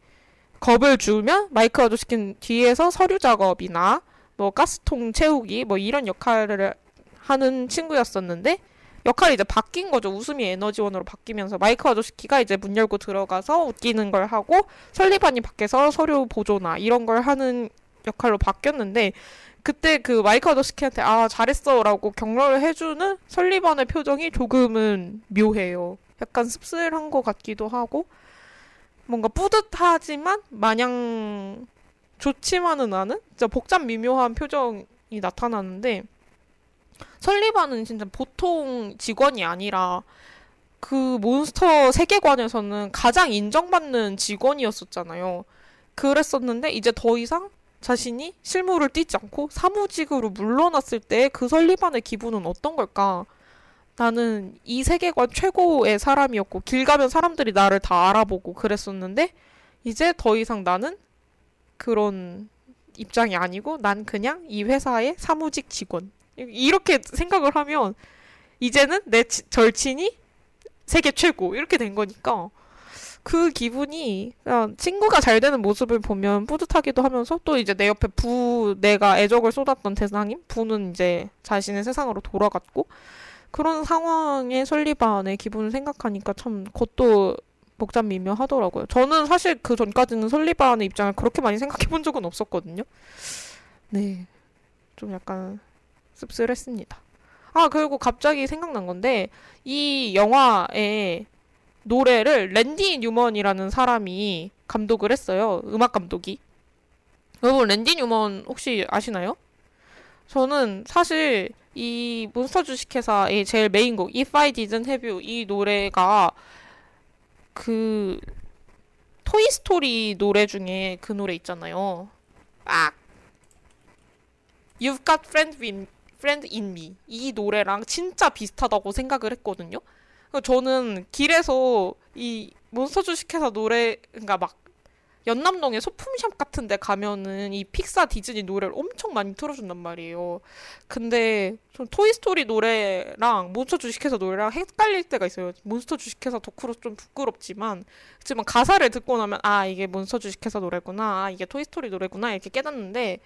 겁을 주면 마이크 아저씨는 뒤에서 서류 작업이나 뭐 가스통 채우기 뭐 이런 역할을 하는 친구였었는데 역할이 이제 바뀐 거죠. 웃음이 에너지원으로 바뀌면서 마이크 아저씨가 이제 문 열고 들어가서 웃기는 걸 하고 설리반이 밖에서 서류 보조나 이런 걸 하는 역할로 바뀌었는데 그때 그 마이크 아저씨한테 아 잘했어라고 격려를 해주는 설리반의 표정이 조금은 묘해요. 약간 씁쓸한 것 같기도 하고 뭔가 뿌듯하지만 마냥 좋지만은 않은 진짜 복잡 미묘한 표정이 나타나는데 설리반은 진짜 보통 직원이 아니라 그 몬스터 세계관에서는 가장 인정받는 직원이었었잖아요. 그랬었는데 이제 더 이상 자신이 실무를 띠지 않고 사무직으로 물러났을 때 그 설리반의 기분은 어떤 걸까? 나는 이 세계관 최고의 사람이었고 길 가면 사람들이 나를 다 알아보고 그랬었는데 이제 더 이상 나는 그런 입장이 아니고 난 그냥 이 회사의 사무직 직원. 이렇게 생각을 하면 이제는 내 지- 절친이 세계 최고 이렇게 된 거니까 그 기분이 그냥 친구가 잘 되는 모습을 보면 뿌듯하기도 하면서 또 이제 내 옆에 부 내가 애적을 쏟았던 대상인 부는 이제 자신의 세상으로 돌아갔고 그런 상황의 설리반의 기분을 생각하니까 참 그것도 복잡 미묘하더라고요. 저는 사실 그 전까지는 설리반의 입장을 그렇게 많이 생각해 본 적은 없었거든요. 네. 좀 약간 씁쓸했습니다. 아, 그리고 갑자기 생각난 건데, 이 영화의 노래를 랜디 뉴먼이라는 사람이 감독을 했어요. 음악 감독이. 여러분, 랜디 뉴먼 혹시 아시나요? 저는 사실 이 몬스터 주식회사의 제일 메인곡, If I Didn't Have You, 이 노래가 그, 토이스토리 노래 중에 그 노래 있잖아요. 아! You've got friend in, friend in me. 이 노래랑 진짜 비슷하다고 생각을 했거든요. 저는 길에서 이 몬스터 주식회사 노래, 그러니까 막 연남동에 소품샵 같은 데 가면은 이 픽사 디즈니 노래를 엄청 많이 틀어준단 말이에요. 근데 전 토이스토리 노래랑 몬스터 주식회사 노래랑 헷갈릴 때가 있어요. 몬스터 주식회사 덕후로 좀 부끄럽지만 하지만 가사를 듣고 나면 아 이게 몬스터 주식회사 노래구나 아 이게 토이스토리 노래구나 이렇게 깨닫는데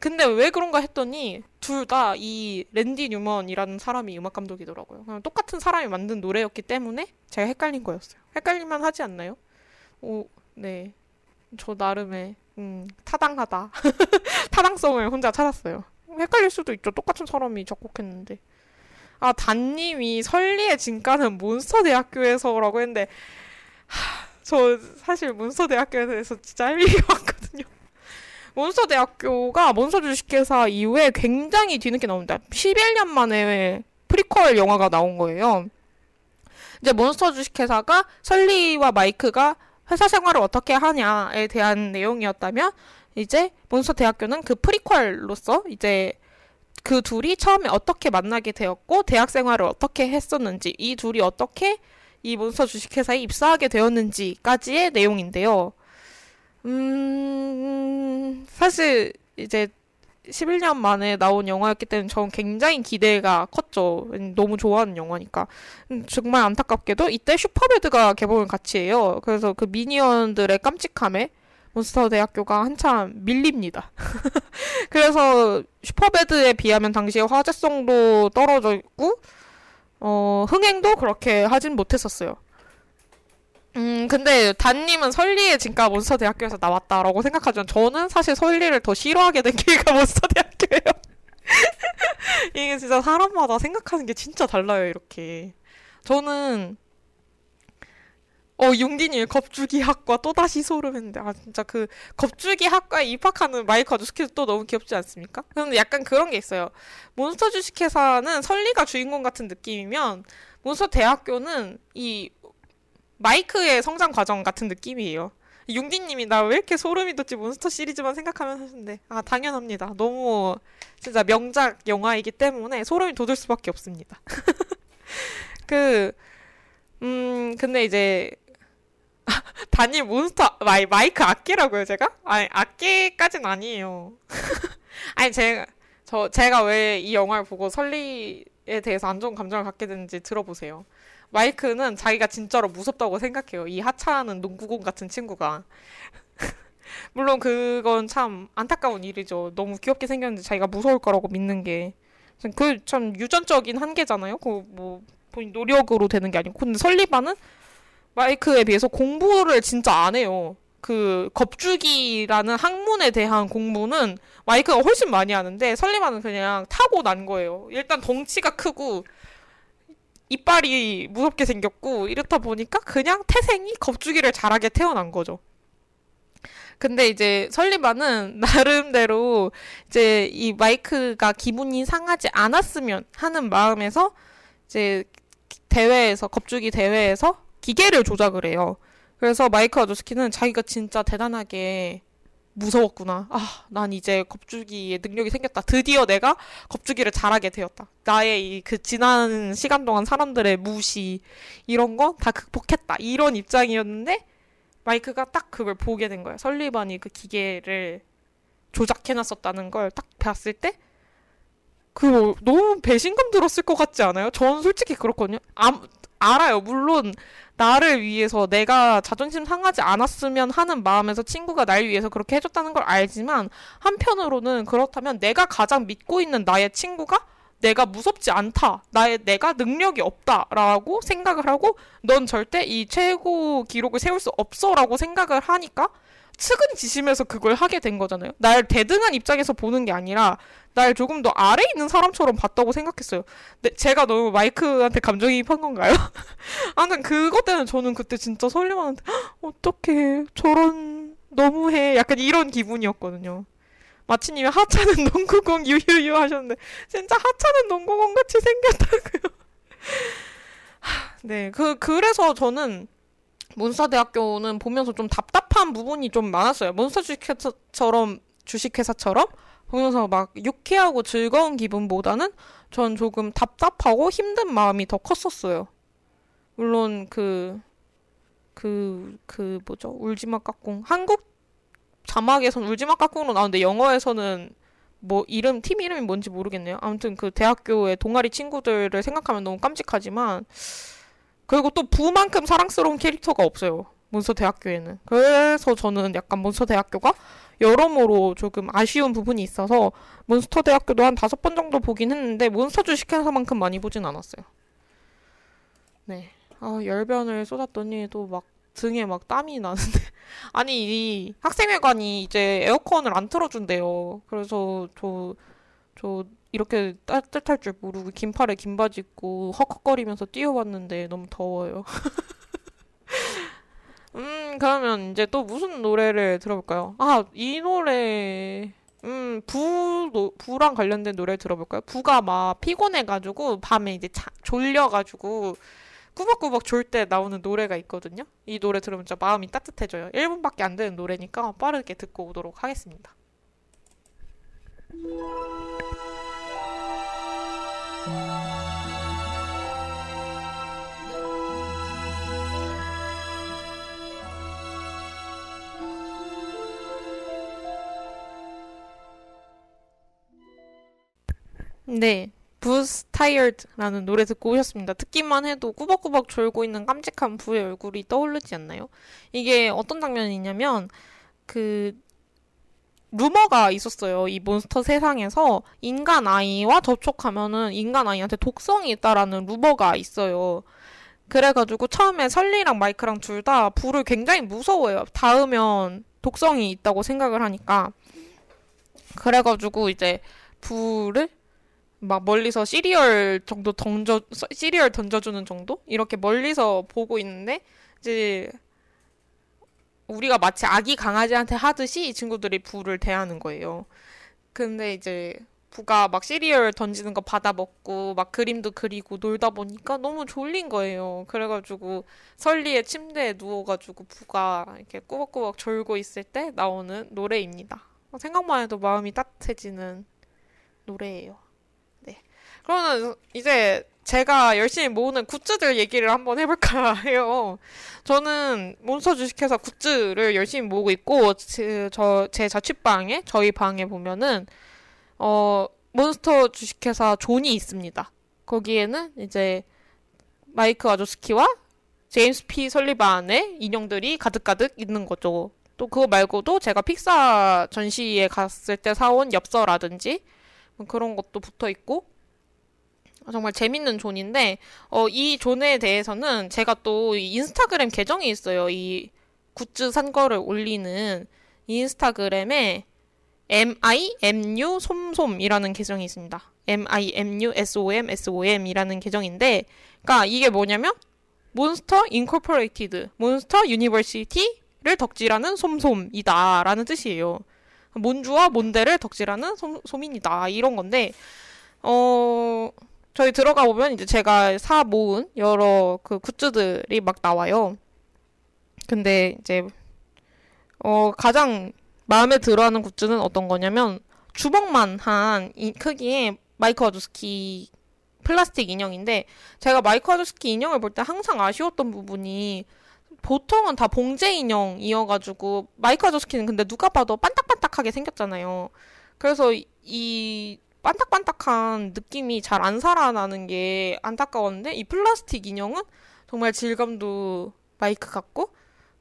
근데 왜 그런가 했더니 둘 다 이 랜디 뉴먼이라는 사람이 음악 감독이더라고요. 그냥 똑같은 사람이 만든 노래였기 때문에 제가 헷갈린 거였어요. 헷갈릴만 하지 않나요? 오, 네. 저 나름의 음, 타당하다. 타당성을 혼자 찾았어요. 헷갈릴 수도 있죠. 똑같은 사람이 작곡했는데. 아, 단님이 설리의 진가는 몬스터 대학교에서라고 했는데, 하, 저 사실 몬스터 대학교에 대해서 진짜 할 얘기가 많거든요. 몬스터 대학교가 몬스터 주식회사 이후에 굉장히 뒤늦게 나옵니다. 11년 만에 프리퀄 영화가 나온 거예요. 이제 몬스터 주식회사가 설리와 마이크가 회사 생활을 어떻게 하냐에 대한 내용이었다면 이제 몬스터 대학교는 그 프리퀄로서 이제 그 둘이 처음에 어떻게 만나게 되었고 대학 생활을 어떻게 했었는지 이 둘이 어떻게 이 몬스터 주식회사에 입사하게 되었는지까지의 내용인데요. 음, 사실 이제 11년 만에 나온 영화였기 때문에 전 굉장히 기대가 컸죠. 너무 좋아하는 영화니까. 음, 정말 안타깝게도 이때 슈퍼배드가 개봉을 같이 해요. 그래서 그 미니언들의 깜찍함에 몬스터 대학교가 한참 밀립니다. 그래서 슈퍼배드에 비하면 당시에 화제성도 떨어져 있고, 어, 흥행도 그렇게 하진 못했었어요. 음, 근데 단님은 설리의 진가 몬스터 대학교에서 나왔다라고 생각하지만 저는 사실 설리를 더 싫어하게 된 계기가 몬스터 대학교예요. 이게 진짜 사람마다 생각하는 게 진짜 달라요, 이렇게. 저는 어, 융디님 겁주기 학과 또다시 소름했는데 아 진짜 그 겁주기 학과에 입학하는 마이크 아저씨도 또 너무 귀엽지 않습니까? 근데 약간 그런 게 있어요. 몬스터 주식회사는 설리가 주인공 같은 느낌이면 몬스터 대학교는 이 마이크의 성장 과정 같은 느낌이에요. 융디님이 나 왜 이렇게 소름이 돋지 몬스터 시리즈만 생각하면 하시는데 아 당연합니다. 너무 진짜 명작 영화이기 때문에 소름이 돋을 수밖에 없습니다. 그 음, 근데 이제 단일 몬스터 마이 마이크 악개라고요, 제가? 아니, 악개까진 아니에요. 아니, 제가 저 제가 왜 이 영화를 보고 설리에 대해서 안 좋은 감정을 갖게 됐는지 들어보세요. 마이크는 자기가 진짜로 무섭다고 생각해요. 이 하찮은 농구공 같은 친구가. 물론 그건 참 안타까운 일이죠. 너무 귀엽게 생겼는데 자기가 무서울 거라고 믿는 게. 그 참 유전적인 한계잖아요. 그 뭐 본인 노력으로 되는 게 아니고. 근데 설리반은 마이크에 비해서 공부를 진짜 안 해요. 그 겁주기라는 학문에 대한 공부는 마이크가 훨씬 많이 하는데 설리반은 그냥 타고 난 거예요. 일단 덩치가 크고 이빨이 무섭게 생겼고 이렇다 보니까 그냥 태생이 겁주기를 잘하게 태어난 거죠. 근데 이제 설리반은 나름대로 이제 이 마이크가 기분이 상하지 않았으면 하는 마음에서 이제 대회에서 겁주기 대회에서 기계를 조작을 해요. 그래서 마이크 아저스키는 자기가 진짜 대단하게 무서웠구나. 아, 난 이제 겁주기의 능력이 생겼다. 드디어 내가 겁주기를 잘하게 되었다. 나의 이 그 지난 시간 동안 사람들의 무시 이런 거다 극복했다. 이런 입장이었는데 마이크가 딱 그걸 보게 된 거야. 설리반이 그 기계를 조작해놨었다는 걸 딱 봤을 때, 그 너무 배신감 들었을 것 같지 않아요? 전 솔직히 그렇거든요. 아, 알아요. 물론 나를 위해서 내가 자존심 상하지 않았으면 하는 마음에서 친구가 날 위해서 그렇게 해줬다는 걸 알지만 한편으로는 그렇다면 내가 가장 믿고 있는 나의 친구가 내가 무섭지 않다. 나의 내가 능력이 없다라고 생각을 하고 넌 절대 이 최고 기록을 세울 수 없어라고 생각을 하니까 측은지심에서 그걸 하게 된 거잖아요. 날 대등한 입장에서 보는 게 아니라 날 조금 더 아래 있는 사람처럼 봤다고 생각했어요. 근데 제가 너무 마이크한테 감정이입한 건가요? 아무튼 그것 때문에 저는 그때 진짜 설리만한테 어떻게 저런 너무해 약간 이런 기분이었거든요. 마치님이 하차는 농구공 유유유 하셨는데 진짜 하차는 농구공 같이 생겼다고요. 네, 그 그래서 저는 몬스터대학교는 보면서 좀 답답한 부분이 좀 많았어요. 몬스터 주식회사처럼 주식회사처럼 보면서 막 유쾌하고 즐거운 기분보다는 전 조금 답답하고 힘든 마음이 더 컸었어요. 물론 그, 그, 그 뭐죠? 울지마 깍꿍. 한국 자막에선 울지마 깍꿍으로 나오는데 영어에서는 뭐 이름, 팀 이름이 뭔지 모르겠네요. 아무튼 그 대학교의 동아리 친구들을 생각하면 너무 깜찍하지만 그리고 또 부만큼 사랑스러운 캐릭터가 없어요. 몬스터 대학교에는. 그래서 저는 약간 몬스터 대학교가 여러모로 조금 아쉬운 부분이 있어서 몬스터 대학교도 한 다섯 번 정도 보긴 했는데 몬스터 주식회사만큼 많이 보진 않았어요. 네. 아, 열변을 쏟았더니 또 막 등에 막 땀이 나는데. 아니, 이 학생회관이 이제 에어컨을 안 틀어준대요. 그래서 저, 저 이렇게 따뜻할 줄 모르고 긴 팔에 긴 바지 입고 헉헉거리면서 뛰어왔는데 너무 더워요. 음, 그러면 이제 또 무슨 노래를 들어볼까요? 아, 이 노래, 음, 부, 노, 부랑 관련된 노래 들어볼까요? 부가 막 피곤해가지고 밤에 이제 자, 졸려가지고 꾸벅꾸벅 졸 때 나오는 노래가 있거든요. 이 노래 들으면 진짜 마음이 따뜻해져요. 1분밖에 안 되는 노래니까 빠르게 듣고 오도록 하겠습니다. 네. Boo's Tired라는 노래 듣고 오셨습니다. 듣기만 해도 꾸벅꾸벅 졸고 있는 깜찍한 부의 얼굴이 떠오르지 않나요? 이게 어떤 장면이냐면 그 루머가 있었어요. 이 몬스터 세상에서 인간 아이와 접촉하면은 인간 아이한테 독성이 있다라는 루머가 있어요. 그래가지고 처음에 설리랑 마이크랑 둘 다 부를 굉장히 무서워해요. 닿으면 독성이 있다고 생각을 하니까. 그래가지고 이제 불을 막 멀리서 시리얼 정도 던져 시리얼 던져주는 정도 이렇게 멀리서 보고 있는데 이제 우리가 마치 아기 강아지한테 하듯이 이 친구들이 부를 대하는 거예요. 근데 이제 부가 막 시리얼 던지는 거 받아 먹고 막 그림도 그리고 놀다 보니까 너무 졸린 거예요. 그래가지고 설리의 침대에 누워가지고 부가 이렇게 꾸벅꾸벅 졸고 있을 때 나오는 노래입니다. 생각만 해도 마음이 따뜻해지는 노래예요. 네. 그러면 이제 제가 열심히 모으는 굿즈들 얘기를 한번 해볼까 해요. 저는 몬스터 주식회사 굿즈를 열심히 모으고 있고, 제, 저, 제 자취방에, 저희 방에 보면은, 어, 몬스터 주식회사 존이 있습니다. 거기에는 이제 마이크 와조스키와 제임스 피 설리반의 인형들이 가득가득 있는 거죠. 또 그거 말고도 제가 픽사 전시에 갔을 때 사온 엽서라든지 뭐 그런 것도 붙어 있고, 정말 재밌는 존인데, 어, 이 존에 대해서는 제가 또 인스타그램 계정이 있어요. 이 굿즈 산 거를 올리는 인스타그램에 MIMU 솜솜이라는 계정이 있습니다. MIMU SOM SOM이라는 계정인데, 그러니까 이게 뭐냐면 Monster Incorporated, Monster University를 덕질하는 솜솜이다라는 뜻이에요. 몬주와 몬대를 덕질하는 솜, 솜이다 이런 건데, 어 저희 들어가 보면 이제 제가 사 모은 여러 그 굿즈들이 막 나와요. 근데 이제 어 가장 마음에 들어하는 굿즈는 어떤 거냐면 주먹만 한 이 크기의 마이크 와조스키 플라스틱 인형인데 제가 마이크 와조스키 인형을 볼 때 항상 아쉬웠던 부분이 보통은 다 봉제 인형이어가지고 마이크 와조스키는 근데 누가 봐도 반딱반딱하게 생겼잖아요. 그래서 이 반딱반딱한 느낌이 잘 안 살아나는 게 안타까웠는데 이 플라스틱 인형은 정말 질감도 마이크 같고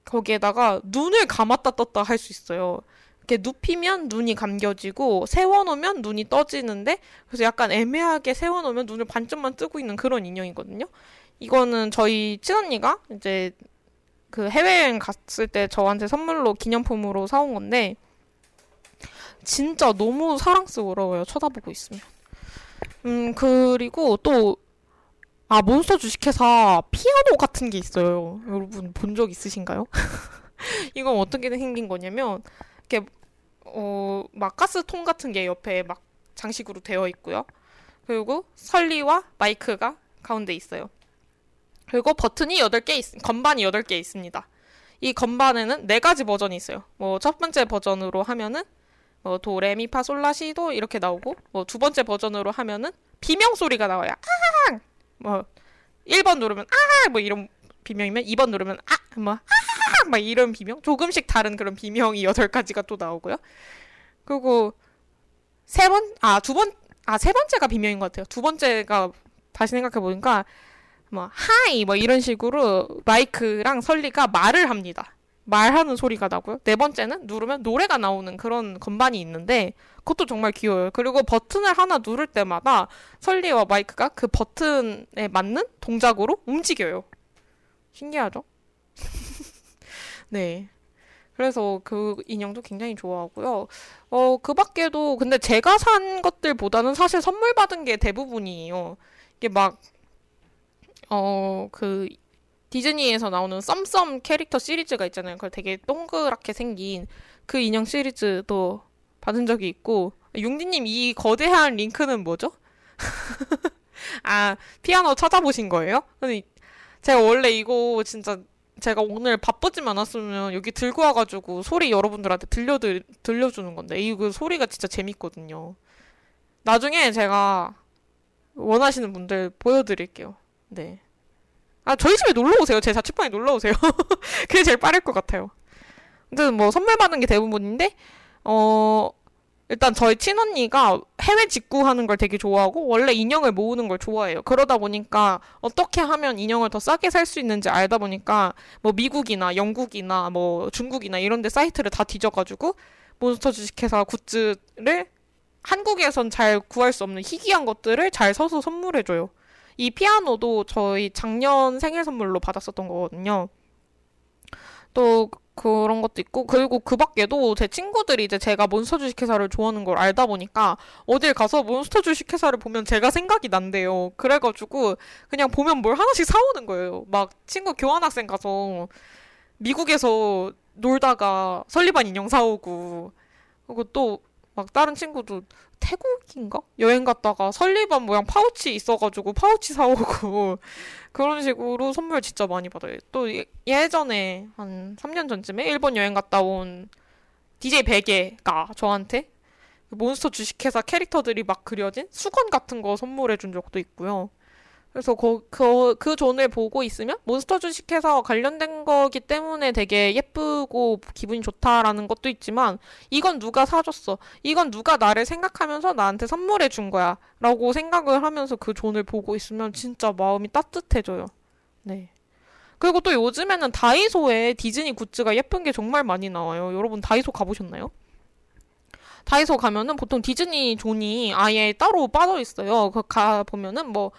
거기에다가 눈을 감았다 떴다 할 수 있어요. 이렇게 눕히면 눈이 감겨지고 세워놓으면 눈이 떠지는데 그래서 약간 애매하게 세워놓으면 눈을 반쯤만 뜨고 있는 그런 인형이거든요. 이거는 저희 친언니가 이제 그 해외여행 갔을 때 저한테 선물로 기념품으로 사온 건데 진짜 너무 사랑스러워요. 쳐다보고 있으면. 음, 그리고 또, 아, 몬스터 주식회사 피아노 같은 게 있어요. 여러분 본 적 있으신가요? 이건 어떻게 생긴 거냐면, 이렇게, 어, 막 가스통 같은 게 옆에 막 장식으로 되어 있고요. 그리고 설리와 마이크가 가운데 있어요. 그리고 버튼이 8개 있, 건반이 8개 있습니다. 이 건반에는 네 가지 버전이 있어요. 뭐, 첫 번째 버전으로 하면은, 뭐 도레미파솔라시도 이렇게 나오고 뭐 두 번째 버전으로 하면은 비명 소리가 나와요. 아! 뭐 1번 누르면 아! 뭐 이런 비명이면 2번 누르면 아! 뭐 아! 막 이런 비명. 조금씩 다른 그런 비명이 여덟 가지가 또 나오고요. 그리고 세 번, 아, 두 번, 아, 세 번째가 비명인 것 같아요. 두 번째가 다시 생각해 보니까 뭐 hi 뭐 이런 식으로 마이크랑 설리가 말을 합니다. 말하는 소리가 나고요. 네 번째는 누르면 노래가 나오는 그런 건반이 있는데 그것도 정말 귀여워요. 그리고 버튼을 하나 누를 때마다 설리와 마이크가 그 버튼에 맞는 동작으로 움직여요. 신기하죠? 네. 그래서 그 인형도 굉장히 좋아하고요. 어, 그 밖에도 근데 제가 산 것들보다는 사실 선물 받은 게 대부분이에요. 이게 막, 어, 그 디즈니에서 나오는 썸썸 캐릭터 시리즈가 있잖아요. 그걸 되게 동그랗게 생긴 그 인형 시리즈도 받은 적이 있고 융디님 이 거대한 링크는 뭐죠? 아 피아노 찾아보신 거예요? 근데 제가 원래 이거 진짜 제가 오늘 바쁘지만 않았으면 여기 들고 와가지고 소리 여러분들한테 들려 들려주는 건데 이거 소리가 진짜 재밌거든요. 나중에 제가 원하시는 분들 보여드릴게요. 네. 아, 저희 집에 놀러 오세요. 제 자취방에 놀러 오세요. 그게 제일 빠를 것 같아요. 근데 뭐 선물 받는 게 대부분인데, 어, 일단 저희 친언니가 해외 직구하는 걸 되게 좋아하고, 원래 인형을 모으는 걸 좋아해요. 그러다 보니까 어떻게 하면 인형을 더 싸게 살 수 있는지 알다 보니까, 뭐 미국이나 영국이나 뭐 중국이나 이런 데 사이트를 다 뒤져가지고, 몬스터 주식회사 굿즈를 한국에선 잘 구할 수 없는 희귀한 것들을 잘 사서 선물해줘요. 이 피아노도 저희 작년 생일 선물로 받았었던 거거든요. 또 그런 것도 있고 그리고 그 밖에도 제 친구들이 이제 제가 몬스터 주식회사를 좋아하는 걸 알다 보니까 어딜 가서 몬스터 주식회사를 보면 제가 생각이 난대요. 그래가지고 그냥 보면 뭘 하나씩 사오는 거예요. 막 친구 교환학생 가서 미국에서 놀다가 설리반 인형 사오고 그리고 또 막 다른 친구도 태국인가? 여행 갔다가 설리반 모양 파우치 있어가지고 파우치 사오고 그런 식으로 선물 진짜 많이 받아요. 또 예, 전에 한 3년 전쯤에 일본 여행 갔다 온 DJ 베개가 저한테 몬스터 주식회사 캐릭터들이 막 그려진 수건 같은 거 선물해 준 적도 있고요. 그래서 그, 그, 그 존을 보고 있으면 몬스터 주식회사와 관련된 거기 때문에 되게 예쁘고 기분이 좋다라는 것도 있지만 이건 누가 사줬어. 이건 누가 나를 생각하면서 나한테 선물해 준 거야. 라고 생각을 하면서 그 존을 보고 있으면 진짜 마음이 따뜻해져요. 네. 그리고 또 요즘에는 다이소에 디즈니 굿즈가 예쁜 게 정말 많이 나와요. 여러분 다이소 가보셨나요? 다이소 가면은 보통 디즈니 존이 아예 따로 빠져 있어요. 그 가 보면은 뭐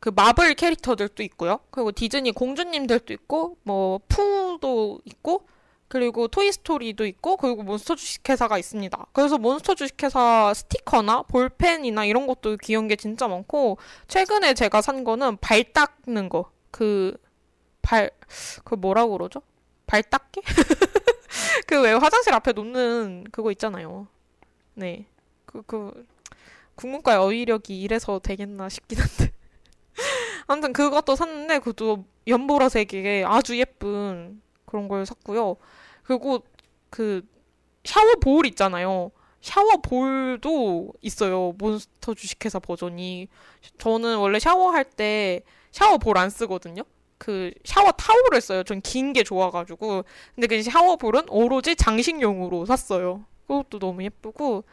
그 마블 캐릭터들도 있고요. 그리고 디즈니 공주님들도 있고 뭐 푸도 있고 그리고 토이스토리도 있고 그리고 몬스터 주식회사가 있습니다. 그래서 몬스터 주식회사 스티커나 볼펜이나 이런 것도 귀여운 게 진짜 많고 최근에 제가 산 거는 발 닦는 거. 그 발, 그 뭐라고 그러죠? 발 닦기? 그 왜 화장실 앞에 놓는 그거 있잖아요. 네. 그, 그, 국문과의 어휘력이 이래서 되겠나 싶긴 한데. 아무튼 그것도 샀는데 그것도 연보라색의 아주 예쁜 그런 걸 샀고요. 그리고 그 샤워 볼 있잖아요. 샤워 볼도 있어요. 몬스터 주식회사 버전이. 저는 원래 샤워할 때 샤워 볼 안 쓰거든요. 그 샤워 타올을 써요. 전 긴 게 좋아가지고. 근데 그 샤워 볼은 오로지 장식용으로 샀어요. 그것도 너무 예쁘고.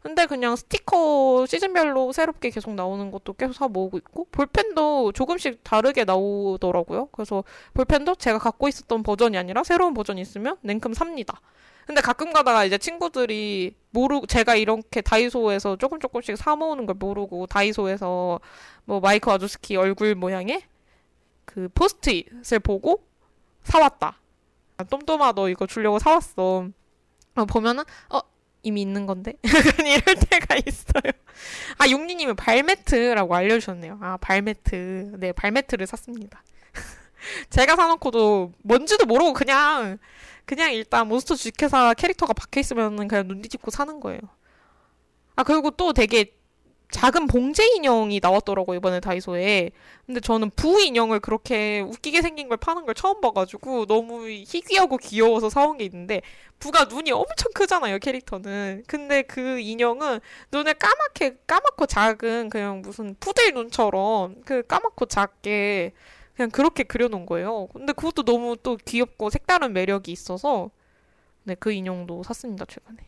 근데 그냥 스티커 시즌별로 새롭게 계속 나오는 것도 계속 사 모으고 있고 볼펜도 조금씩 다르게 나오더라고요. 그래서 볼펜도 제가 갖고 있었던 버전이 아니라 새로운 버전이 있으면 냉큼 삽니다. 근데 가끔 가다가 이제 친구들이 모르고 제가 이렇게 다이소에서 조금 조금씩 사 모으는 걸 모르고 다이소에서 뭐 마이크 와조스키 얼굴 모양의 그 포스트잇을 보고 사왔다. 똠똠아 너 이거 주려고 사왔어. 어, 보면은 어 이미 있는 건데 이럴 때가 있어요. 아 용리님은 발매트라고 알려주셨네요. 아 발매트 네 발매트를 샀습니다. 제가 사놓고도 뭔지도 모르고 그냥 그냥 일단 몬스터 주식회사 캐릭터가 박혀 있으면 그냥 눈 뒤집고 사는 거예요. 아 그리고 또 되게 작은 봉제 인형이 나왔더라고 이번에 다이소에. 근데 저는 부 인형을 그렇게 웃기게 생긴 걸 파는 걸 처음 봐가지고 너무 희귀하고 귀여워서 사온 게 있는데 부가 눈이 엄청 크잖아요 캐릭터는. 근데 그 인형은 눈을 까맣게 까맣고 작은 그냥 무슨 푸들 눈처럼 그 까맣고 작게 그냥 그렇게 그려놓은 거예요. 근데 그것도 너무 또 귀엽고 색다른 매력이 있어서 네 그 인형도 샀습니다 최근에.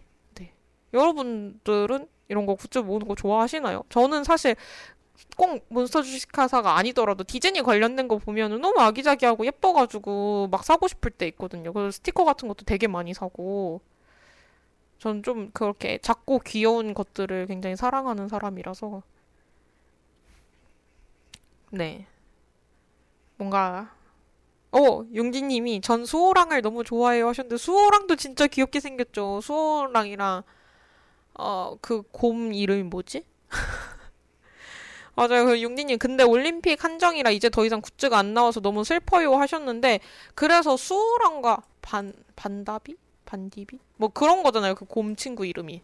네 여러분들은 이런 거 굿즈 모으는 거 좋아하시나요? 저는 사실 꼭 몬스터 주식회사가 아니더라도 디즈니 관련된 거 보면은 너무 아기자기하고 예뻐가지고 막 사고 싶을 때 있거든요. 그래서 스티커 같은 것도 되게 많이 사고. 전 좀 그렇게 작고 귀여운 것들을 굉장히 사랑하는 사람이라서. 네. 뭔가, 어, 용진님이 전 수호랑을 너무 좋아해요 하셨는데, 수호랑도 진짜 귀엽게 생겼죠. 수호랑이랑, 어, 그 곰 이름이 뭐지? 맞아요. 그 용디님, 근데 올림픽 한정이라 이제 더 이상 굿즈가 안 나와서 너무 슬퍼요 하셨는데, 그래서 수호랑과 반, 반다비? 반디비? 뭐 그런 거잖아요. 그 곰 친구 이름이.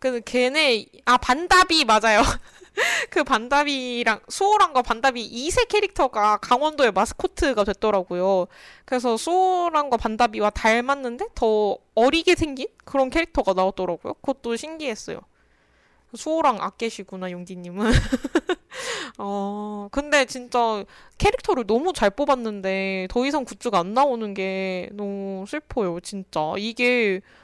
그 걔네, 아, 반다비, 맞아요. 그 반다비랑, 수호랑과 반다비 이세 캐릭터가 강원도의 마스코트가 됐더라고요. 그래서 수호랑과 반다비와 닮았는데 더 어리게 생긴 그런 캐릭터가 나왔더라고요. 그것도 신기했어요. 수호랑 아깨시구나, 용디님은. 어, 근데 진짜 캐릭터를 너무 잘 뽑았는데 더 이상 굿즈가 안 나오는 게 너무 슬퍼요, 진짜. 이게 하,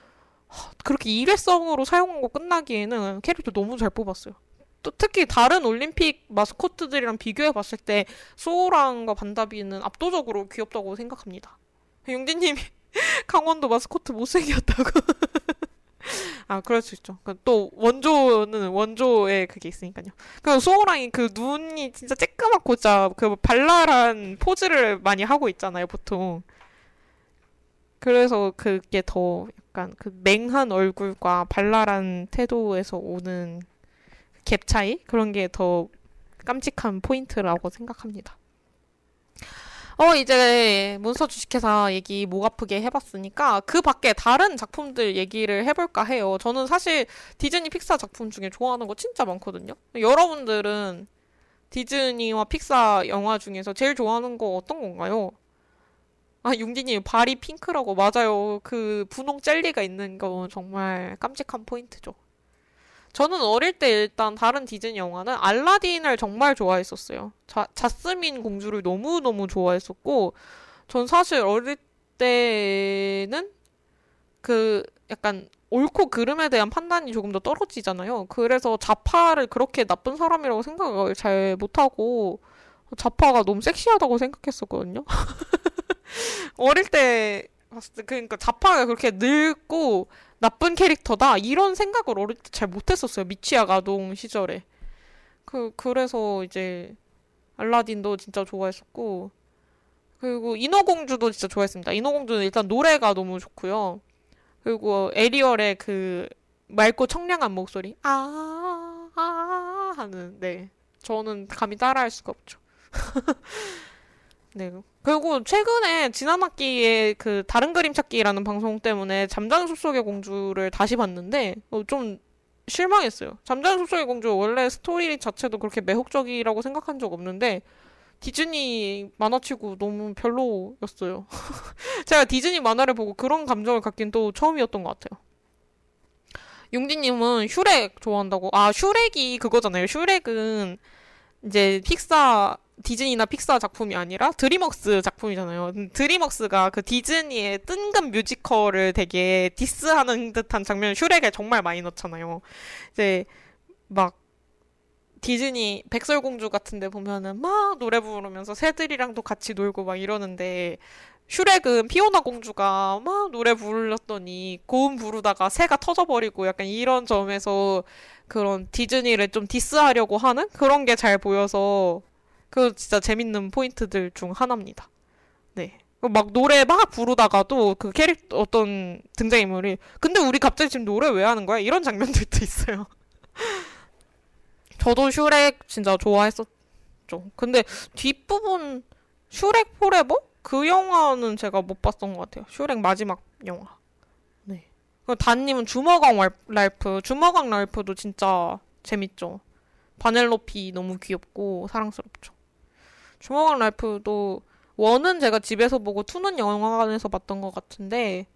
그렇게 일회성으로 사용한 거 끝나기에는 캐릭터 너무 잘 뽑았어요. 또 특히 다른 올림픽 마스코트들이랑 비교해 봤을 때 소호랑과 반다비는 압도적으로 귀엽다고 생각합니다. 용디님이 강원도 마스코트 못생겼다고. 아, 그럴 수 있죠. 그또 원조는 원조에 그게 있으니까요. 그 소호랑이 그 눈이 진짜 쬐끄맣고 진짜 그 발랄한 포즈를 많이 하고 있잖아요, 보통. 그래서 그게 더 약간 그 맹한 얼굴과 발랄한 태도에서 오는 갭 차이? 그런 게 더 깜찍한 포인트라고 생각합니다. 어, 이제 몬스터 주식회사 얘기 목 아프게 해봤으니까 그 밖에 다른 작품들 얘기를 해볼까 해요. 저는 사실 디즈니 픽사 작품 중에 좋아하는 거 진짜 많거든요. 여러분들은 디즈니와 픽사 영화 중에서 제일 좋아하는 거 어떤 건가요? 아, 융디님, 발이 핑크라고. 맞아요. 그 분홍 젤리가 있는 거 정말 깜찍한 포인트죠. 저는 어릴 때 일단 다른 디즈니 영화는 알라딘을 정말 좋아했었어요. 자, 자스민 공주를 너무너무 좋아했었고, 전 사실 어릴 때는 그 약간 옳고 그름에 대한 판단이 조금 더 떨어지잖아요. 그래서 자파를 그렇게 나쁜 사람이라고 생각을 잘 못하고, 자파가 너무 섹시하다고 생각했었거든요. 어릴 때 봤을 때 그러니까 자파가 그렇게 늙고 나쁜 캐릭터다? 이런 생각을 어릴 때 잘 못했었어요 미취학 아동 시절에. 그 그래서 이제 알라딘도 진짜 좋아했었고 그리고 인어공주도 진짜 좋아했습니다. 인어공주는 일단 노래가 너무 좋고요. 그리고 에리얼의 그 맑고 청량한 목소리 아, 아 하는 네. 저는 감히 따라할 수가 없죠 네 그리고 최근에 지난 학기에 그 다른 그림 찾기라는 방송 때문에 잠자는 숲속의 공주를 다시 봤는데 어, 좀 실망했어요. 잠자는 숲속의 공주 원래 스토리 자체도 그렇게 매혹적이라고 생각한 적 없는데 디즈니 만화치고 너무 별로였어요. 제가 디즈니 만화를 보고 그런 감정을 갖긴 또 처음이었던 것 같아요. 용디님은 슈렉 좋아한다고. 아, 슈렉이 그거잖아요. 슈렉은 이제 픽사 디즈니나 픽사 작품이 아니라 드림웍스 작품이잖아요. 음, 드림웍스가 그 디즈니의 뜬금 뮤지컬을 되게 디스하는 듯한 장면 슈렉에 정말 많이 넣잖아요. 이제 막 디즈니 백설공주 같은데 보면은 막 노래 부르면서 새들이랑도 같이 놀고 막 이러는데 슈렉은 피오나 공주가 막 노래 부르렸더니 고음 부르다가 새가 터져버리고 약간 이런 점에서 그런 디즈니를 좀 디스하려고 하는 그런 게 잘 보여서 그 진짜 재밌는 포인트들 중 하나입니다. 네. 막 노래 막 부르다가도 그 캐릭터 어떤 등장인물이 근데 우리 갑자기 지금 노래 왜 하는 거야? 이런 장면들도 있어요. 저도 슈렉 진짜 좋아했었죠. 근데 뒷부분 슈렉 포레버? 그 영화는 제가 못 봤던 것 같아요. 슈렉 마지막 영화. 네. 단님은 주먹왕 랄프. 주먹왕 랄프도 진짜 재밌죠. 바넬로피 너무 귀엽고 사랑스럽죠. 주먹왕 랄프도 one은 제가 집에서 보고 two는 영화관에서 봤던 것 같은데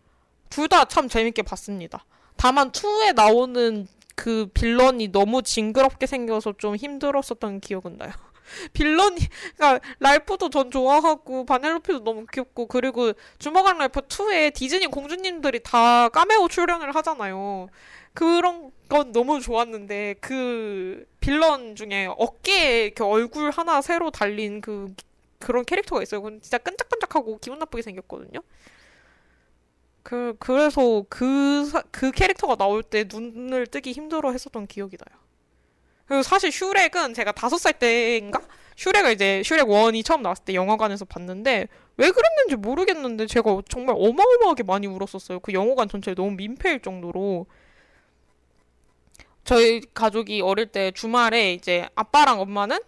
둘 다 참 재밌게 봤습니다. 다만 투에 나오는 그 빌런이 너무 징그럽게 생겨서 좀 힘들었었던 기억은 나요. 빌런이 그러니까 랄프도 전 좋아하고 바넬로피도 너무 귀엽고 그리고 주먹왕 랄프 2에 디즈니 공주님들이 다 까메오 출연을 하잖아요. 그런 건 너무 좋았는데 그 빌런 중에 어깨에 이렇게 얼굴 하나 새로 달린 그 그런 캐릭터가 있어요. 그건 진짜 끈적끈적하고 기분 나쁘게 생겼거든요. 그 그래서 그그 캐릭터가 나올 때 눈을 뜨기 힘들어 했었던 기억이 나요. 그리고 사실 슈렉은 제가 다섯 살 때인가 슈렉을 이제 슈렉 원이 처음 나왔을 때 영화관에서 봤는데 왜 그랬는지 모르겠는데 제가 정말 어마어마하게 많이 울었었어요. 그 영화관 전체에 너무 민폐일 정도로 저희 가족이 어릴 때 주말에 이제 아빠랑 엄마는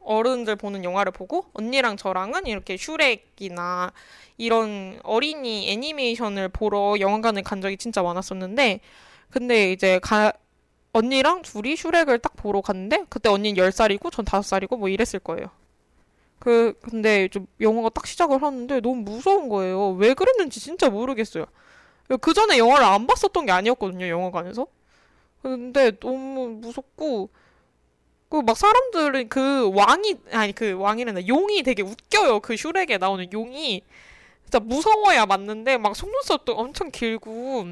어른들 보는 영화를 보고 언니랑 저랑은 이렇게 슈렉이나 이런 어린이 애니메이션을 보러 영화관을 간 적이 진짜 많았었는데 근데 이제 가, 언니랑 둘이 슈렉을 딱 보러 갔는데 그때 언니는 10살이고 전 5살이고 뭐 이랬을 거예요. 그 근데 좀 영화가 딱 시작을 하는데 너무 무서운 거예요. 왜 그랬는지 진짜 모르겠어요. 그 전에 영화를 안 봤었던 게 아니었거든요, 영화관에서. 근데 너무 무섭고 그 막 사람들이 그 왕이 아니 그 왕이란다. 용이 되게 웃겨요. 그 슈렉에 나오는 용이. 진짜 무서워야 맞는데 막 속눈썹도 엄청 길고.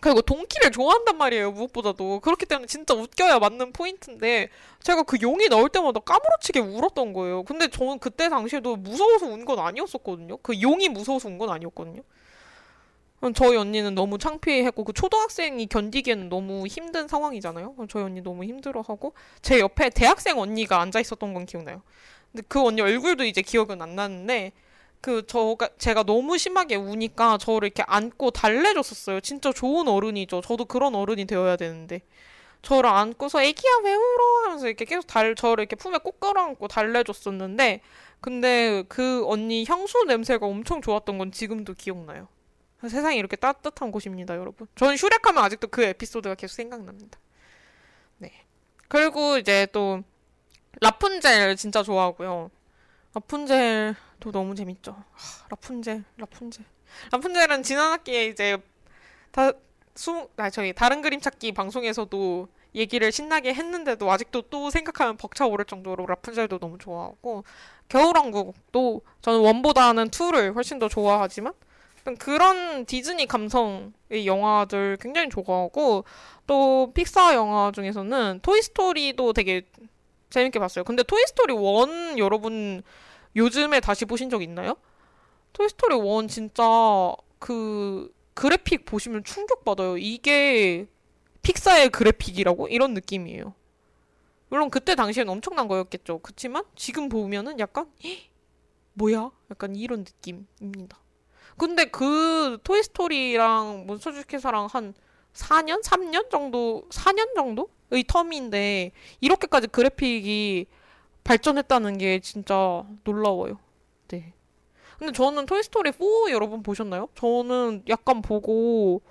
그리고 동키를 좋아한단 말이에요 무엇보다도. 그렇기 때문에 진짜 웃겨야 맞는 포인트인데 제가 그 용이 나올 때마다 까무러치게 울었던 거예요. 근데 저는 그때 당시에도 무서워서 운 건 아니었었거든요. 그 용이 무서워서 운 건 아니었거든요 저희 언니는 너무 창피했고 그 초등학생이 견디기에는 너무 힘든 상황이잖아요. 저희 언니 너무 힘들어하고 제 옆에 대학생 언니가 앉아 있었던 건 기억나요. 근데 그 언니 얼굴도 이제 기억은 안 나는데 그 저가 제가 너무 심하게 우니까 저를 이렇게 안고 달래줬었어요. 진짜 좋은 어른이죠. 저도 그런 어른이 되어야 되는데 저를 안고서 애기야 왜 울어 하면서 이렇게 계속 달 저를 이렇게 품에 꼭 끌어안고 달래줬었는데 근데 그 언니 향수 냄새가 엄청 좋았던 건 지금도 기억나요. 세상이 이렇게 따뜻한 곳입니다, 여러분. 저는 슈렉하면 아직도 그 에피소드가 계속 생각납니다. 네. 그리고 이제 또 라푼젤 진짜 좋아하고요. 라푼젤도 너무 재밌죠. 하, 라푼젤, 라푼젤. 라푼젤은 지난 학기에 이제 다 수, 아 저기 다른 그림 찾기 방송에서도 얘기를 신나게 했는데도 아직도 또 생각하면 벅차오를 정도로 라푼젤도 너무 좋아하고 겨울왕국도 저는 원보다는 투를 훨씬 더 좋아하지만 그런 디즈니 감성의 영화들 굉장히 좋아하고 또 픽사 영화 중에서는 토이스토리도 되게 재밌게 봤어요. 근데 토이스토리 1 여러분 요즘에 다시 보신 적 있나요? 토이스토리 1 진짜 그 그래픽 보시면 충격받아요. 이게 픽사의 그래픽이라고? 이런 느낌이에요. 물론 그때 당시엔 엄청난 거였겠죠. 그치만 지금 보면은 약간 "헉, 뭐야? 약간 이런 느낌입니다. 근데 그 토이스토리랑 몬스터 주식회사랑 한 4년? 3년 정도? 4년 정도의 텀인데 이렇게까지 그래픽이 발전했다는 게 진짜 놀라워요. 네. 근데 저는 토이스토리 4 여러분 보셨나요? 저는 약간 보고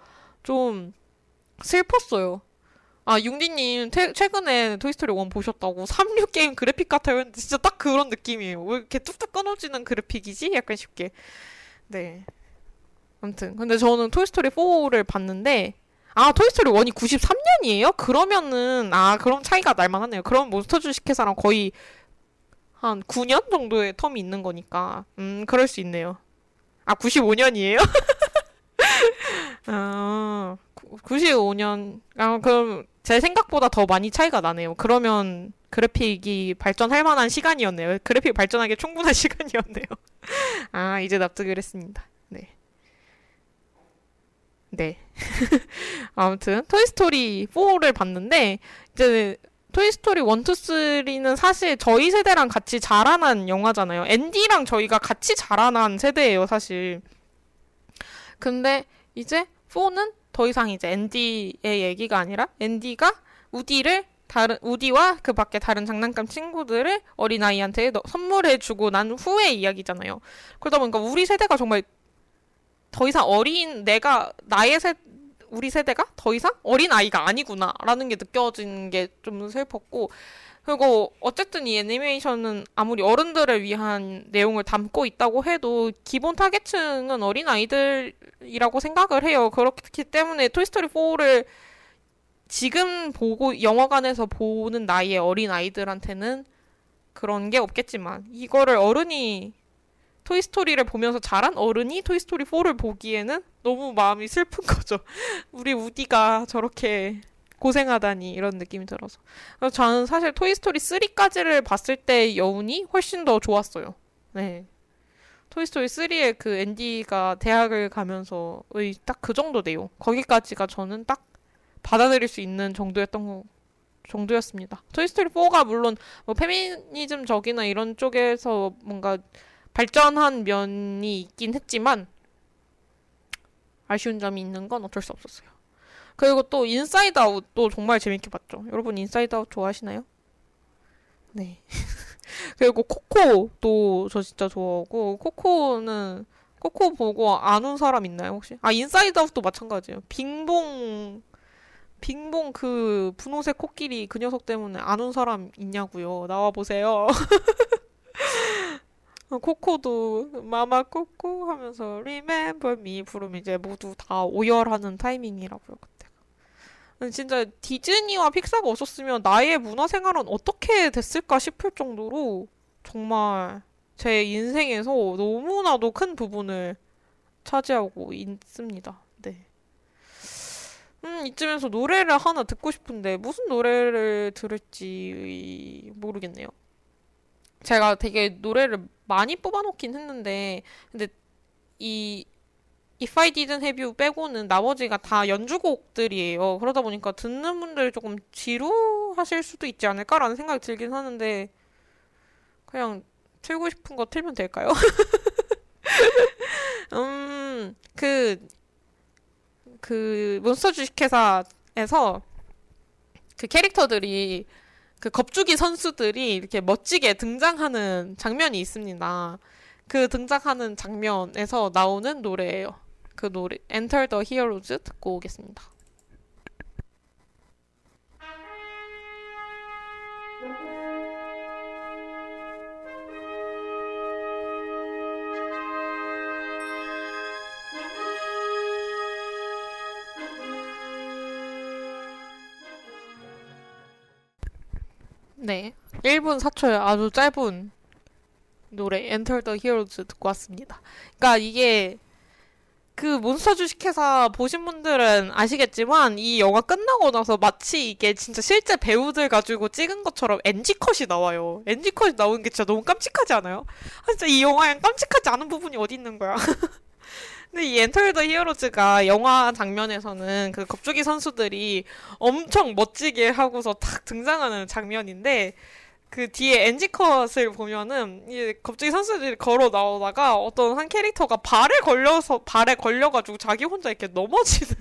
좀 슬펐어요. 아, 융디님, 퇴- 최근에 토이스토리 1 보셨다고 36 게임 그래픽 같아요. 진짜 딱 그런 느낌이에요. 왜 이렇게 뚝뚝 끊어지는 그래픽이지? 약간 쉽게. 네. 아무튼. 근데 저는 토이스토리 4를 봤는데, 아, 토이스토리 1이 93년이에요? 그러면은, 아, 그럼 차이가 날만하네요. 그럼 몬스터 주식회사랑 거의 한 9년 정도의 텀이 있는 거니까. 음, 그럴 수 있네요. 아, 95년이에요? 아, 95년. 아, 그럼 제 생각보다 더 많이 차이가 나네요. 그러면 그래픽이 발전할 만한 시간이었네요. 그래픽 발전하기 충분한 시간이었네요. 아, 이제 납득을 했습니다. 네. 네. 아무튼, 토이스토리 4를 봤는데, 이제, 토이스토리 1, 2, 3는 사실 저희 세대랑 같이 자라난 영화잖아요. 앤디랑 저희가 같이 자라난 세대예요, 사실. 근데 이제 4는 더 이상 이제 앤디의 얘기가 아니라 앤디가 우디를 다른 우디와 그 밖에 다른 장난감 친구들을 어린아이한테 너- 선물해주고 난 후의 이야기잖아요. 그러다 보니까 우리 세대가 정말 더 이상 어린 내가 나의 세 우리 세대가 더 이상 어린 아이가 아니구나라는 게 느껴진 게 좀 슬펐고 그리고 어쨌든 이 애니메이션은 아무리 어른들을 위한 내용을 담고 있다고 해도 기본 타겟층은 어린 아이들이라고 생각을 해요. 그렇기 때문에 토이스토리 4를 지금 보고 영화관에서 보는 나이의 어린 아이들한테는 그런 게 없겠지만 이거를 어른이 토이스토리를 보면서 자란 어른이 토이스토리 4를 보기에는 너무 마음이 슬픈 거죠. 우리 우디가 저렇게 고생하다니 이런 느낌이 들어서. 그래서 저는 사실 토이스토리 3까지를 봤을 때 여운이 훨씬 더 좋았어요. 네. 토이스토리 3의 그 앤디가 대학을 가면서의 딱 그 정도 내용. 거기까지가 저는 딱 받아들일 수 있는 정도였던 거, 정도였습니다. 토이스토리 4가 물론 뭐 페미니즘적이나 이런 쪽에서 뭔가 발전한 면이 있긴 했지만 아쉬운 점이 있는 건 어쩔 수 없었어요. 그리고 또 인사이드 아웃도 정말 재밌게 봤죠. 여러분 인사이드 아웃 좋아하시나요? 네. 그리고 코코도 저 진짜 좋아하고 코코는 코코 보고 안 운 사람 있나요 혹시? 아 인사이드 아웃도 마찬가지예요. 빙봉 빙봉 그 분홍색 코끼리 그 녀석 때문에 안 온 사람 있냐고요. 나와 보세요. 코코도 마마 코코 하면서 Remember Me 부르면 이제 모두 다 오열하는 타이밍이라고요 그때가. 진짜 디즈니와 픽사가 없었으면 나의 문화생활은 어떻게 됐을까 싶을 정도로 정말 제 인생에서 너무나도 큰 부분을 차지하고 있습니다. 네. 음, 이쯤에서 노래를 하나 듣고 싶은데 무슨 노래를 들을지 모르겠네요. 제가 되게 노래를 많이 뽑아놓긴 했는데, 근데 이 If I Didn't Have You 빼고는 나머지가 다 연주곡들이에요. 그러다 보니까 듣는 분들이 조금 지루하실 수도 있지 않을까라는 생각이 들긴 하는데, 그냥 틀고 싶은 거 틀면 될까요? 음, 그, 그, 몬스터 주식회사에서 그 캐릭터들이 그 겁주기 선수들이 이렇게 멋지게 등장하는 장면이 있습니다. 그 등장하는 장면에서 나오는 노래예요. 그 노래 Enter the Heroes 듣고 오겠습니다. 1분 4초의 아주 짧은 노래 Enter the Heroes 듣고 왔습니다. 그러니까 이게 그 몬스터 주식회사 보신 분들은 아시겠지만 이 영화 끝나고 나서 마치 이게 진짜 실제 배우들 가지고 찍은 것처럼 NG 컷이 나와요. NG 컷이 나오는 게 진짜 너무 깜찍하지 않아요? 아, 진짜 이 영화엔 깜찍하지 않은 부분이 어디 있는 거야? 근데 이 엔터 더 히어로즈가 영화 장면에서는 그 겁주기 선수들이 엄청 멋지게 하고서 탁 등장하는 장면인데 그 뒤에 엔지컷을 보면은 이 겁주기 선수들이 걸어 나오다가 어떤 한 캐릭터가 발에 걸려서 발에 걸려가지고 자기 혼자 이렇게 넘어지는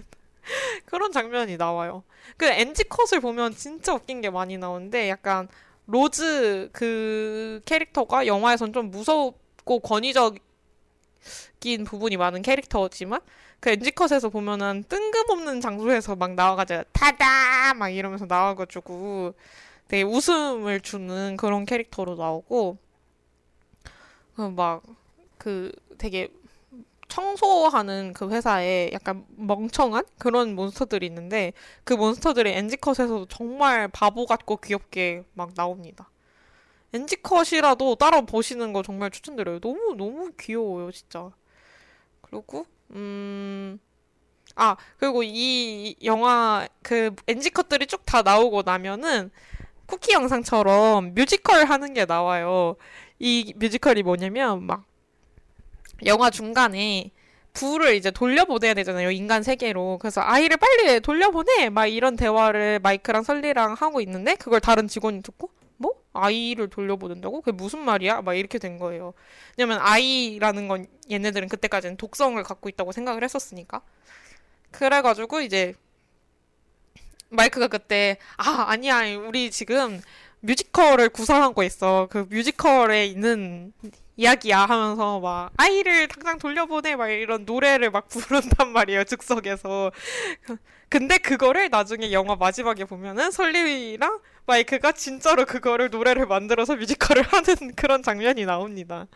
그런 장면이 나와요. 그 엔지컷을 보면 진짜 웃긴 게 많이 나오는데 약간 로즈 그 캐릭터가 영화에선 좀 무섭고 권위적인 부분이 많은 캐릭터지만 그 엔지컷에서 보면은 뜬금없는 장소에서 막 나와가지고 타다 막 이러면서 나와가지고 되게 웃음을 주는 그런 캐릭터로 나오고 막 그 되게 청소하는 그 회사에 약간 멍청한 그런 몬스터들이 있는데 그 몬스터들이 엔지컷에서도 정말 바보 같고 귀엽게 막 나옵니다. 엔지컷이라도 따라 보시는 거 정말 추천드려요. 너무 너무 귀여워요, 진짜. 그리고 음. 아, 그리고 이 영화 그 엔지컷들이 쭉 다 나오고 나면은 쿠키 영상처럼 뮤지컬 하는 게 나와요. 이 뮤지컬이 뭐냐면 막 영화 중간에 부를 이제 돌려보내야 되잖아요. 인간 세계로. 그래서 아이를 빨리 돌려보내! 막 이런 대화를 마이크랑 설리랑 하고 있는데 그걸 다른 직원이 듣고 뭐? 아이를 돌려보낸다고? 그게 무슨 말이야? 막 이렇게 된 거예요. 왜냐면 아이라는 건 얘네들은 그때까지는 독성을 갖고 있다고 생각을 했었으니까. 그래가지고 이제 마이크가 그때 아 아니야. 우리 지금 뮤지컬을 구상하고 있어. 그 뮤지컬에 있는 이야기야 하면서 막 아이를 당장 돌려보내. 막 이런 노래를 막 부른단 말이에요 즉석에서. 근데 그거를 나중에 영화 마지막에 보면은 설리랑 마이크가 진짜로 그거를 노래를 만들어서 뮤지컬을 하는 그런 장면이 나옵니다.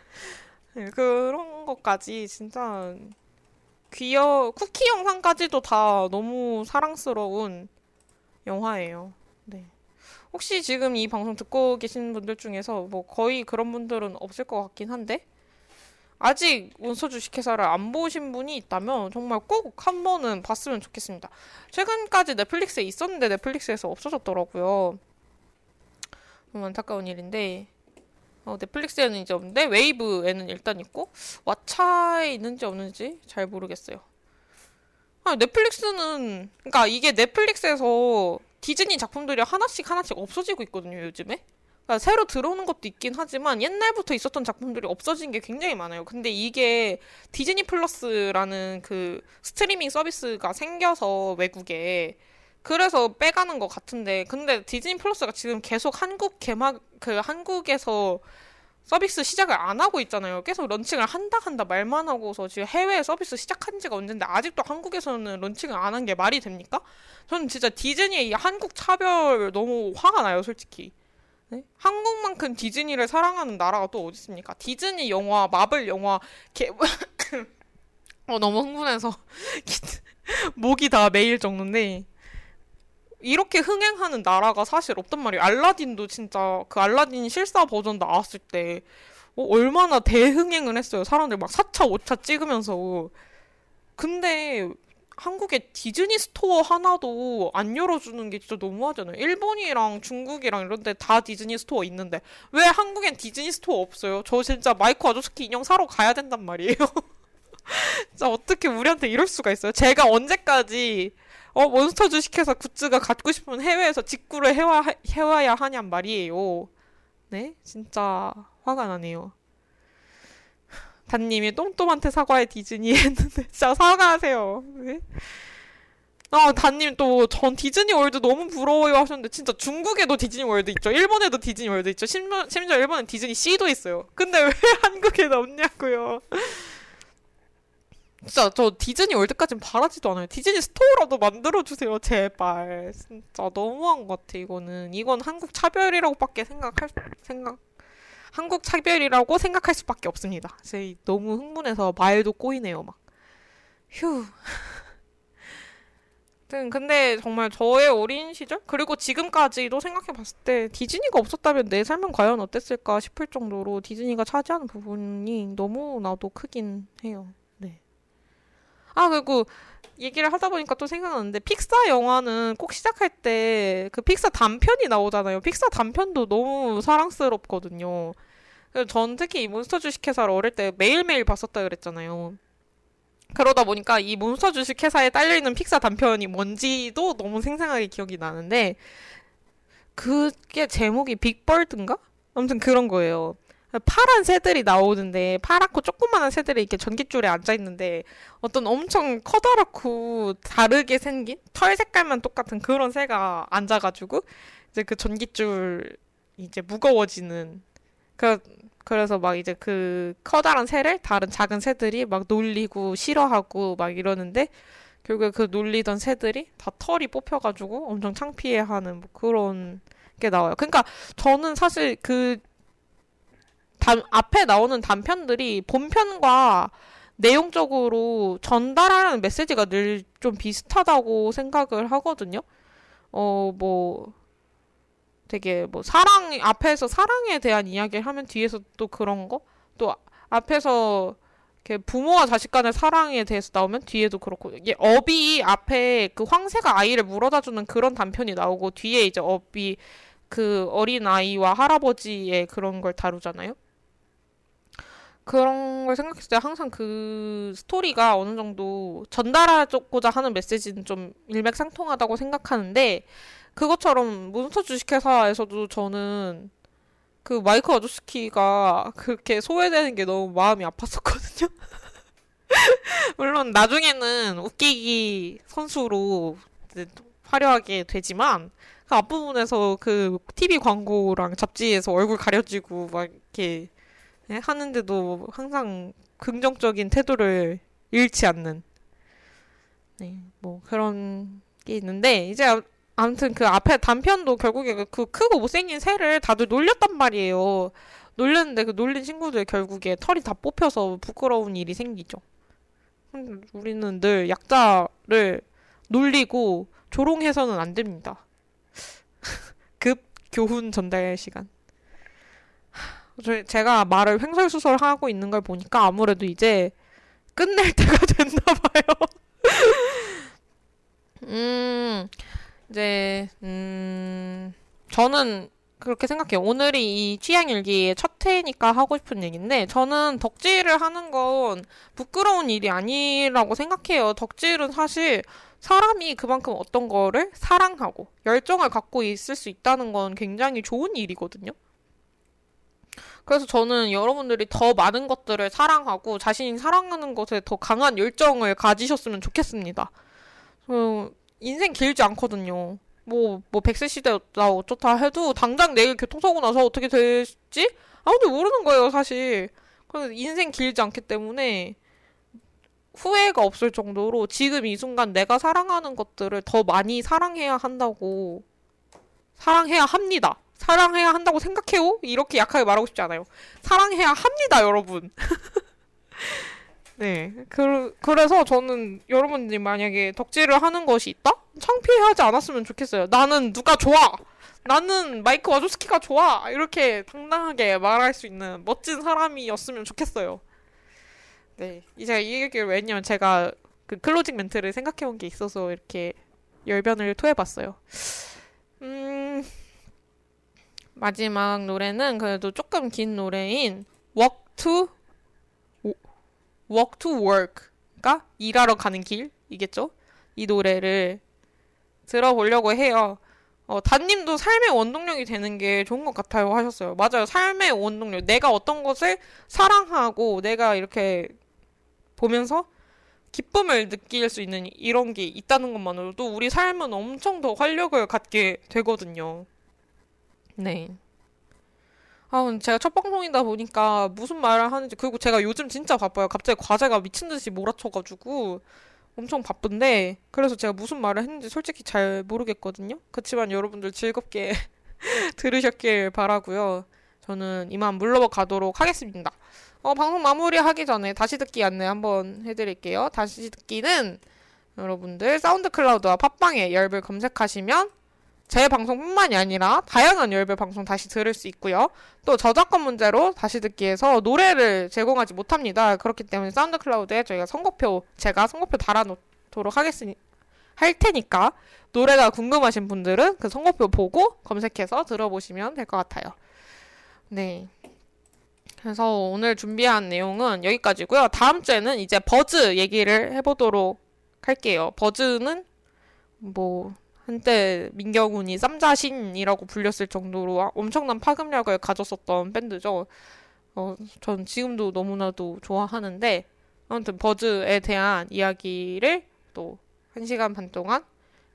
네, 그런 것까지 진짜 귀여 쿠키 영상까지도 다 너무 사랑스러운 영화예요. 네. 혹시 지금 이 방송 듣고 계신 분들 중에서 뭐 거의 그런 분들은 없을 것 같긴 한데 아직 원서 주식회사를 안 보신 분이 있다면 정말 꼭 한 번은 봤으면 좋겠습니다. 최근까지 넷플릭스에 있었는데 넷플릭스에서 없어졌더라고요. 너무 안타까운 일인데 어, 넷플릭스에는 이제 없는데 웨이브에는 일단 있고 왓챠에 있는지 없는지 잘 모르겠어요. 아, 넷플릭스는 그러니까 이게 넷플릭스에서 디즈니 작품들이 하나씩 하나씩 없어지고 있거든요, 요즘에. 그러니까 새로 들어오는 것도 있긴 하지만 옛날부터 있었던 작품들이 없어진 게 굉장히 많아요. 근데 이게 디즈니 플러스라는 그 스트리밍 서비스가 생겨서 외국에 그래서 빼가는 것 같은데 근데 디즈니 플러스가 지금 계속 한국 개막 그 한국에서 서비스 시작을 안 하고 있잖아요. 계속 런칭을 한다 한다 말만 하고서 지금 해외 서비스 시작한 지가 언젠데 아직도 한국에서는 런칭을 안 한 게 말이 됩니까? 저는 진짜 디즈니의 이 한국 차별 너무 화가 나요, 솔직히. 네? 한국만큼 디즈니를 사랑하는 나라가 또 어디 있습니까? 디즈니 영화, 마블 영화, 개... 어, 너무 흥분해서 목이 다 메일 정도인데 이렇게 흥행하는 나라가 사실 없단 말이에요. 알라딘도 진짜 그 알라딘 실사 버전 나왔을 때 어, 얼마나 대흥행을 했어요. 사람들 막 4차, 5차 찍으면서. 근데 한국에 디즈니 스토어 하나도 안 열어주는 게 진짜 너무하잖아요. 일본이랑 중국이랑 이런 데 다 디즈니 스토어 있는데 왜 한국엔 디즈니 스토어 없어요? 저 진짜 마이크 와조스키 인형 사러 가야 된단 말이에요. 진짜 어떻게 우리한테 이럴 수가 있어요? 제가 언제까지 어, 몬스터 주식회사 굿즈가 갖고 싶으면 해외에서 직구를 해와, 해와야 하냔 말이에요. 네? 진짜 화가 나네요. 단님이 똥똥한테 사과해 디즈니 했는데 진짜 사과하세요. 네? 아, 단님 또 전 디즈니 월드 너무 부러워요 하셨는데 진짜 중국에도 디즈니 월드 있죠. 일본에도 디즈니 월드 있죠. 심지어, 심지어 일본엔 디즈니 Sea도 있어요. 근데 왜 한국에는 없냐고요. 진짜 저 디즈니 월드까진 바라지도 않아요. 디즈니 스토어라도 만들어주세요, 제발. 진짜 너무한 것 같아, 이거는. 이건 한국 차별이라고밖에 생각할, 생각, 한국 차별이라고 생각할 수밖에 없습니다. 제 너무 흥분해서 말도 꼬이네요, 막. 휴. 근데 정말 저의 어린 시절? 그리고 지금까지도 생각해 봤을 때 디즈니가 없었다면 내 삶은 과연 어땠을까 싶을 정도로 디즈니가 차지하는 부분이 너무나도 크긴 해요. 아, 그리고 얘기를 하다 보니까 또 생각나는데 픽사 영화는 꼭 시작할 때 그 픽사 단편이 나오잖아요. 픽사 단편도 너무 사랑스럽거든요. 전 특히 이 몬스터 주식회사를 어릴 때 매일매일 봤었다 그랬잖아요. 그러다 보니까 이 몬스터 주식 회사에 딸려있는 픽사 단편이 뭔지도 너무 생생하게 기억이 나는데 그게 제목이 Big Bird인가? 아무튼 그런 거예요. 파란 새들이 나오는데 파랗고 조그마한 새들이 이렇게 전깃줄에 앉아 있는데 어떤 엄청 커다랗고 다르게 생긴 털 색깔만 똑같은 그런 새가 앉아가지고 이제 그 전깃줄 이제 무거워지는 그 그래서 막 이제 그 커다란 새를 다른 작은 새들이 막 놀리고 싫어하고 막 이러는데 결국에 그 놀리던 새들이 다 털이 뽑혀가지고 엄청 창피해하는 뭐 그런 게 나와요. 그러니까 저는 사실 그 단, 앞에 나오는 단편들이 본편과 내용적으로 전달하는 메시지가 늘 좀 비슷하다고 생각을 하거든요. 어, 뭐, 되게 뭐 사랑, 앞에서 사랑에 대한 이야기를 하면 뒤에서 또 그런 거? 또 앞에서 이렇게 부모와 자식 간의 사랑에 대해서 나오면 뒤에도 그렇고, 이게 업이 앞에 그 황새가 아이를 물어다 주는 그런 단편이 나오고, 뒤에 이제 업이 그 어린 아이와 할아버지의 그런 걸 다루잖아요. 그런 걸 생각했을 때 항상 그 스토리가 어느 정도 전달하고자 하는 메시지는 좀 일맥상통하다고 생각하는데 그것처럼 몬스터 주식회사에서도 저는 그 마이크 와조스키가 그렇게 소외되는 게 너무 마음이 아팠었거든요. 물론 나중에는 웃기기 선수로 화려하게 되지만 그 앞부분에서 그 TV 광고랑 잡지에서 얼굴 가려지고 막 이렇게 네, 하는데도 항상 긍정적인 태도를 잃지 않는 네, 뭐 그런 게 있는데 이제 아무튼 그 앞에 단편도 결국에 그 크고 못생긴 새를 다들 놀렸단 말이에요. 놀렸는데 그 놀린 친구들 결국에 털이 다 뽑혀서 부끄러운 일이 생기죠. 우리는 늘 약자를 놀리고 조롱해서는 안 됩니다. 급 교훈 전달 시간. 제가 말을 횡설수설하고 있는 걸 보니까 아무래도 이제 끝낼 때가 됐나 봐요. 음, 이제, 음, 저는 그렇게 생각해요. 오늘이 이 취향일기의 첫 회니까 하고 싶은 얘기인데, 저는 덕질을 하는 건 부끄러운 일이 아니라고 생각해요. 덕질은 사실 사람이 그만큼 어떤 거를 사랑하고 열정을 갖고 있을 수 있다는 건 굉장히 좋은 일이거든요. 그래서 저는 여러분들이 더 많은 것들을 사랑하고 자신이 사랑하는 것에 더 강한 열정을 가지셨으면 좋겠습니다. 어, 인생 길지 않거든요. 뭐, 뭐, 백세 시대다 어쩌다 해도 당장 내일 교통사고 나서 어떻게 될지 아무도 모르는 거예요, 사실. 그래서 인생 길지 않기 때문에 후회가 없을 정도로 지금 이 순간 내가 사랑하는 것들을 더 많이 사랑해야 한다고 사랑해야 합니다. 사랑해야 한다고 생각해요? 이렇게 약하게 말하고 싶지 않아요. 사랑해야 합니다, 여러분. 네. 그, 그래서 저는 여러분들이 만약에 덕질을 하는 것이 있다? 창피하지 않았으면 좋겠어요. 나는 누가 좋아! 나는 마이크 와조스키가 좋아! 이렇게 당당하게 말할 수 있는 멋진 사람이었으면 좋겠어요. 네. 이제 이 얘기를 왜냐면 제가 그 클로징 멘트를 생각해 온 게 있어서 이렇게 열변을 토해봤어요. 음, 마지막 노래는 그래도 조금 긴 노래인 Walk to Walk to Work가 일하러 가는 길이겠죠? 이 노래를 들어보려고 해요. 어, 단님도 삶의 원동력이 되는 게 좋은 것 같아요 하셨어요. 맞아요. 삶의 원동력. 내가 어떤 것을 사랑하고 내가 이렇게 보면서 기쁨을 느낄 수 있는 이런 게 있다는 것만으로도 우리 삶은 엄청 더 활력을 갖게 되거든요. 네. 아, 제가 첫 방송이다 보니까 무슨 말을 하는지, 그리고 제가 요즘 진짜 바빠요. 갑자기 과제가 미친 듯이 몰아쳐가지고 엄청 바쁜데, 그래서 제가 무슨 말을 했는지 솔직히 잘 모르겠거든요. 그렇지만 여러분들 즐겁게 들으셨길 바라고요. 저는 이만 물러가 가도록 하겠습니다. 어, 방송 마무리하기 전에 다시 듣기 안내 한번 해드릴게요. 다시 듣기는 여러분들 사운드 클라우드와 팟빵에 열을 검색하시면 제 방송뿐만이 아니라 다양한 열배 방송 다시 들을 수 있고요. 또 저작권 문제로 다시 듣기에서 노래를 제공하지 못합니다. 그렇기 때문에 사운드 클라우드에 저희가 선곡표 제가 선곡표 달아놓도록 하겠으니 할 테니까 노래가 궁금하신 분들은 그 선곡표 보고 검색해서 들어보시면 될 것 같아요. 네. 그래서 오늘 준비한 내용은 여기까지고요. 다음 주에는 이제 버즈 얘기를 해보도록 할게요. 버즈는 뭐 한때 민경훈이 쌈자신이라고 불렸을 정도로 엄청난 파급력을 가졌었던 밴드죠. 어, 전 지금도 너무나도 좋아하는데 아무튼 버즈에 대한 이야기를 또한 시간 반 동안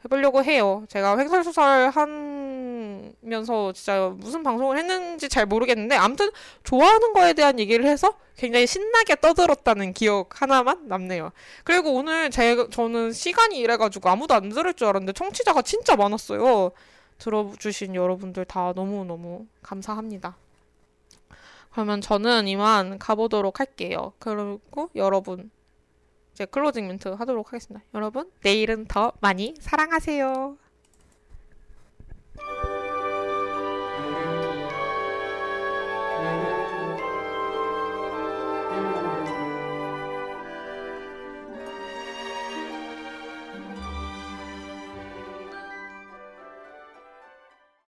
해보려고 해요. 제가 횡설수설 하면서 진짜 무슨 방송을 했는지 잘 모르겠는데 아무튼 좋아하는 거에 대한 얘기를 해서 굉장히 신나게 떠들었다는 기억 하나만 남네요. 그리고 오늘 제가 저는 시간이 이래가지고 아무도 안 들을 줄 알았는데 청취자가 진짜 많았어요. 들어주신 여러분들 다 너무너무 감사합니다. 그러면 저는 이만 가보도록 할게요. 그리고 여러분 이제 클로징 멘트 하도록 하겠습니다. 여러분 내일은 더 많이 사랑하세요.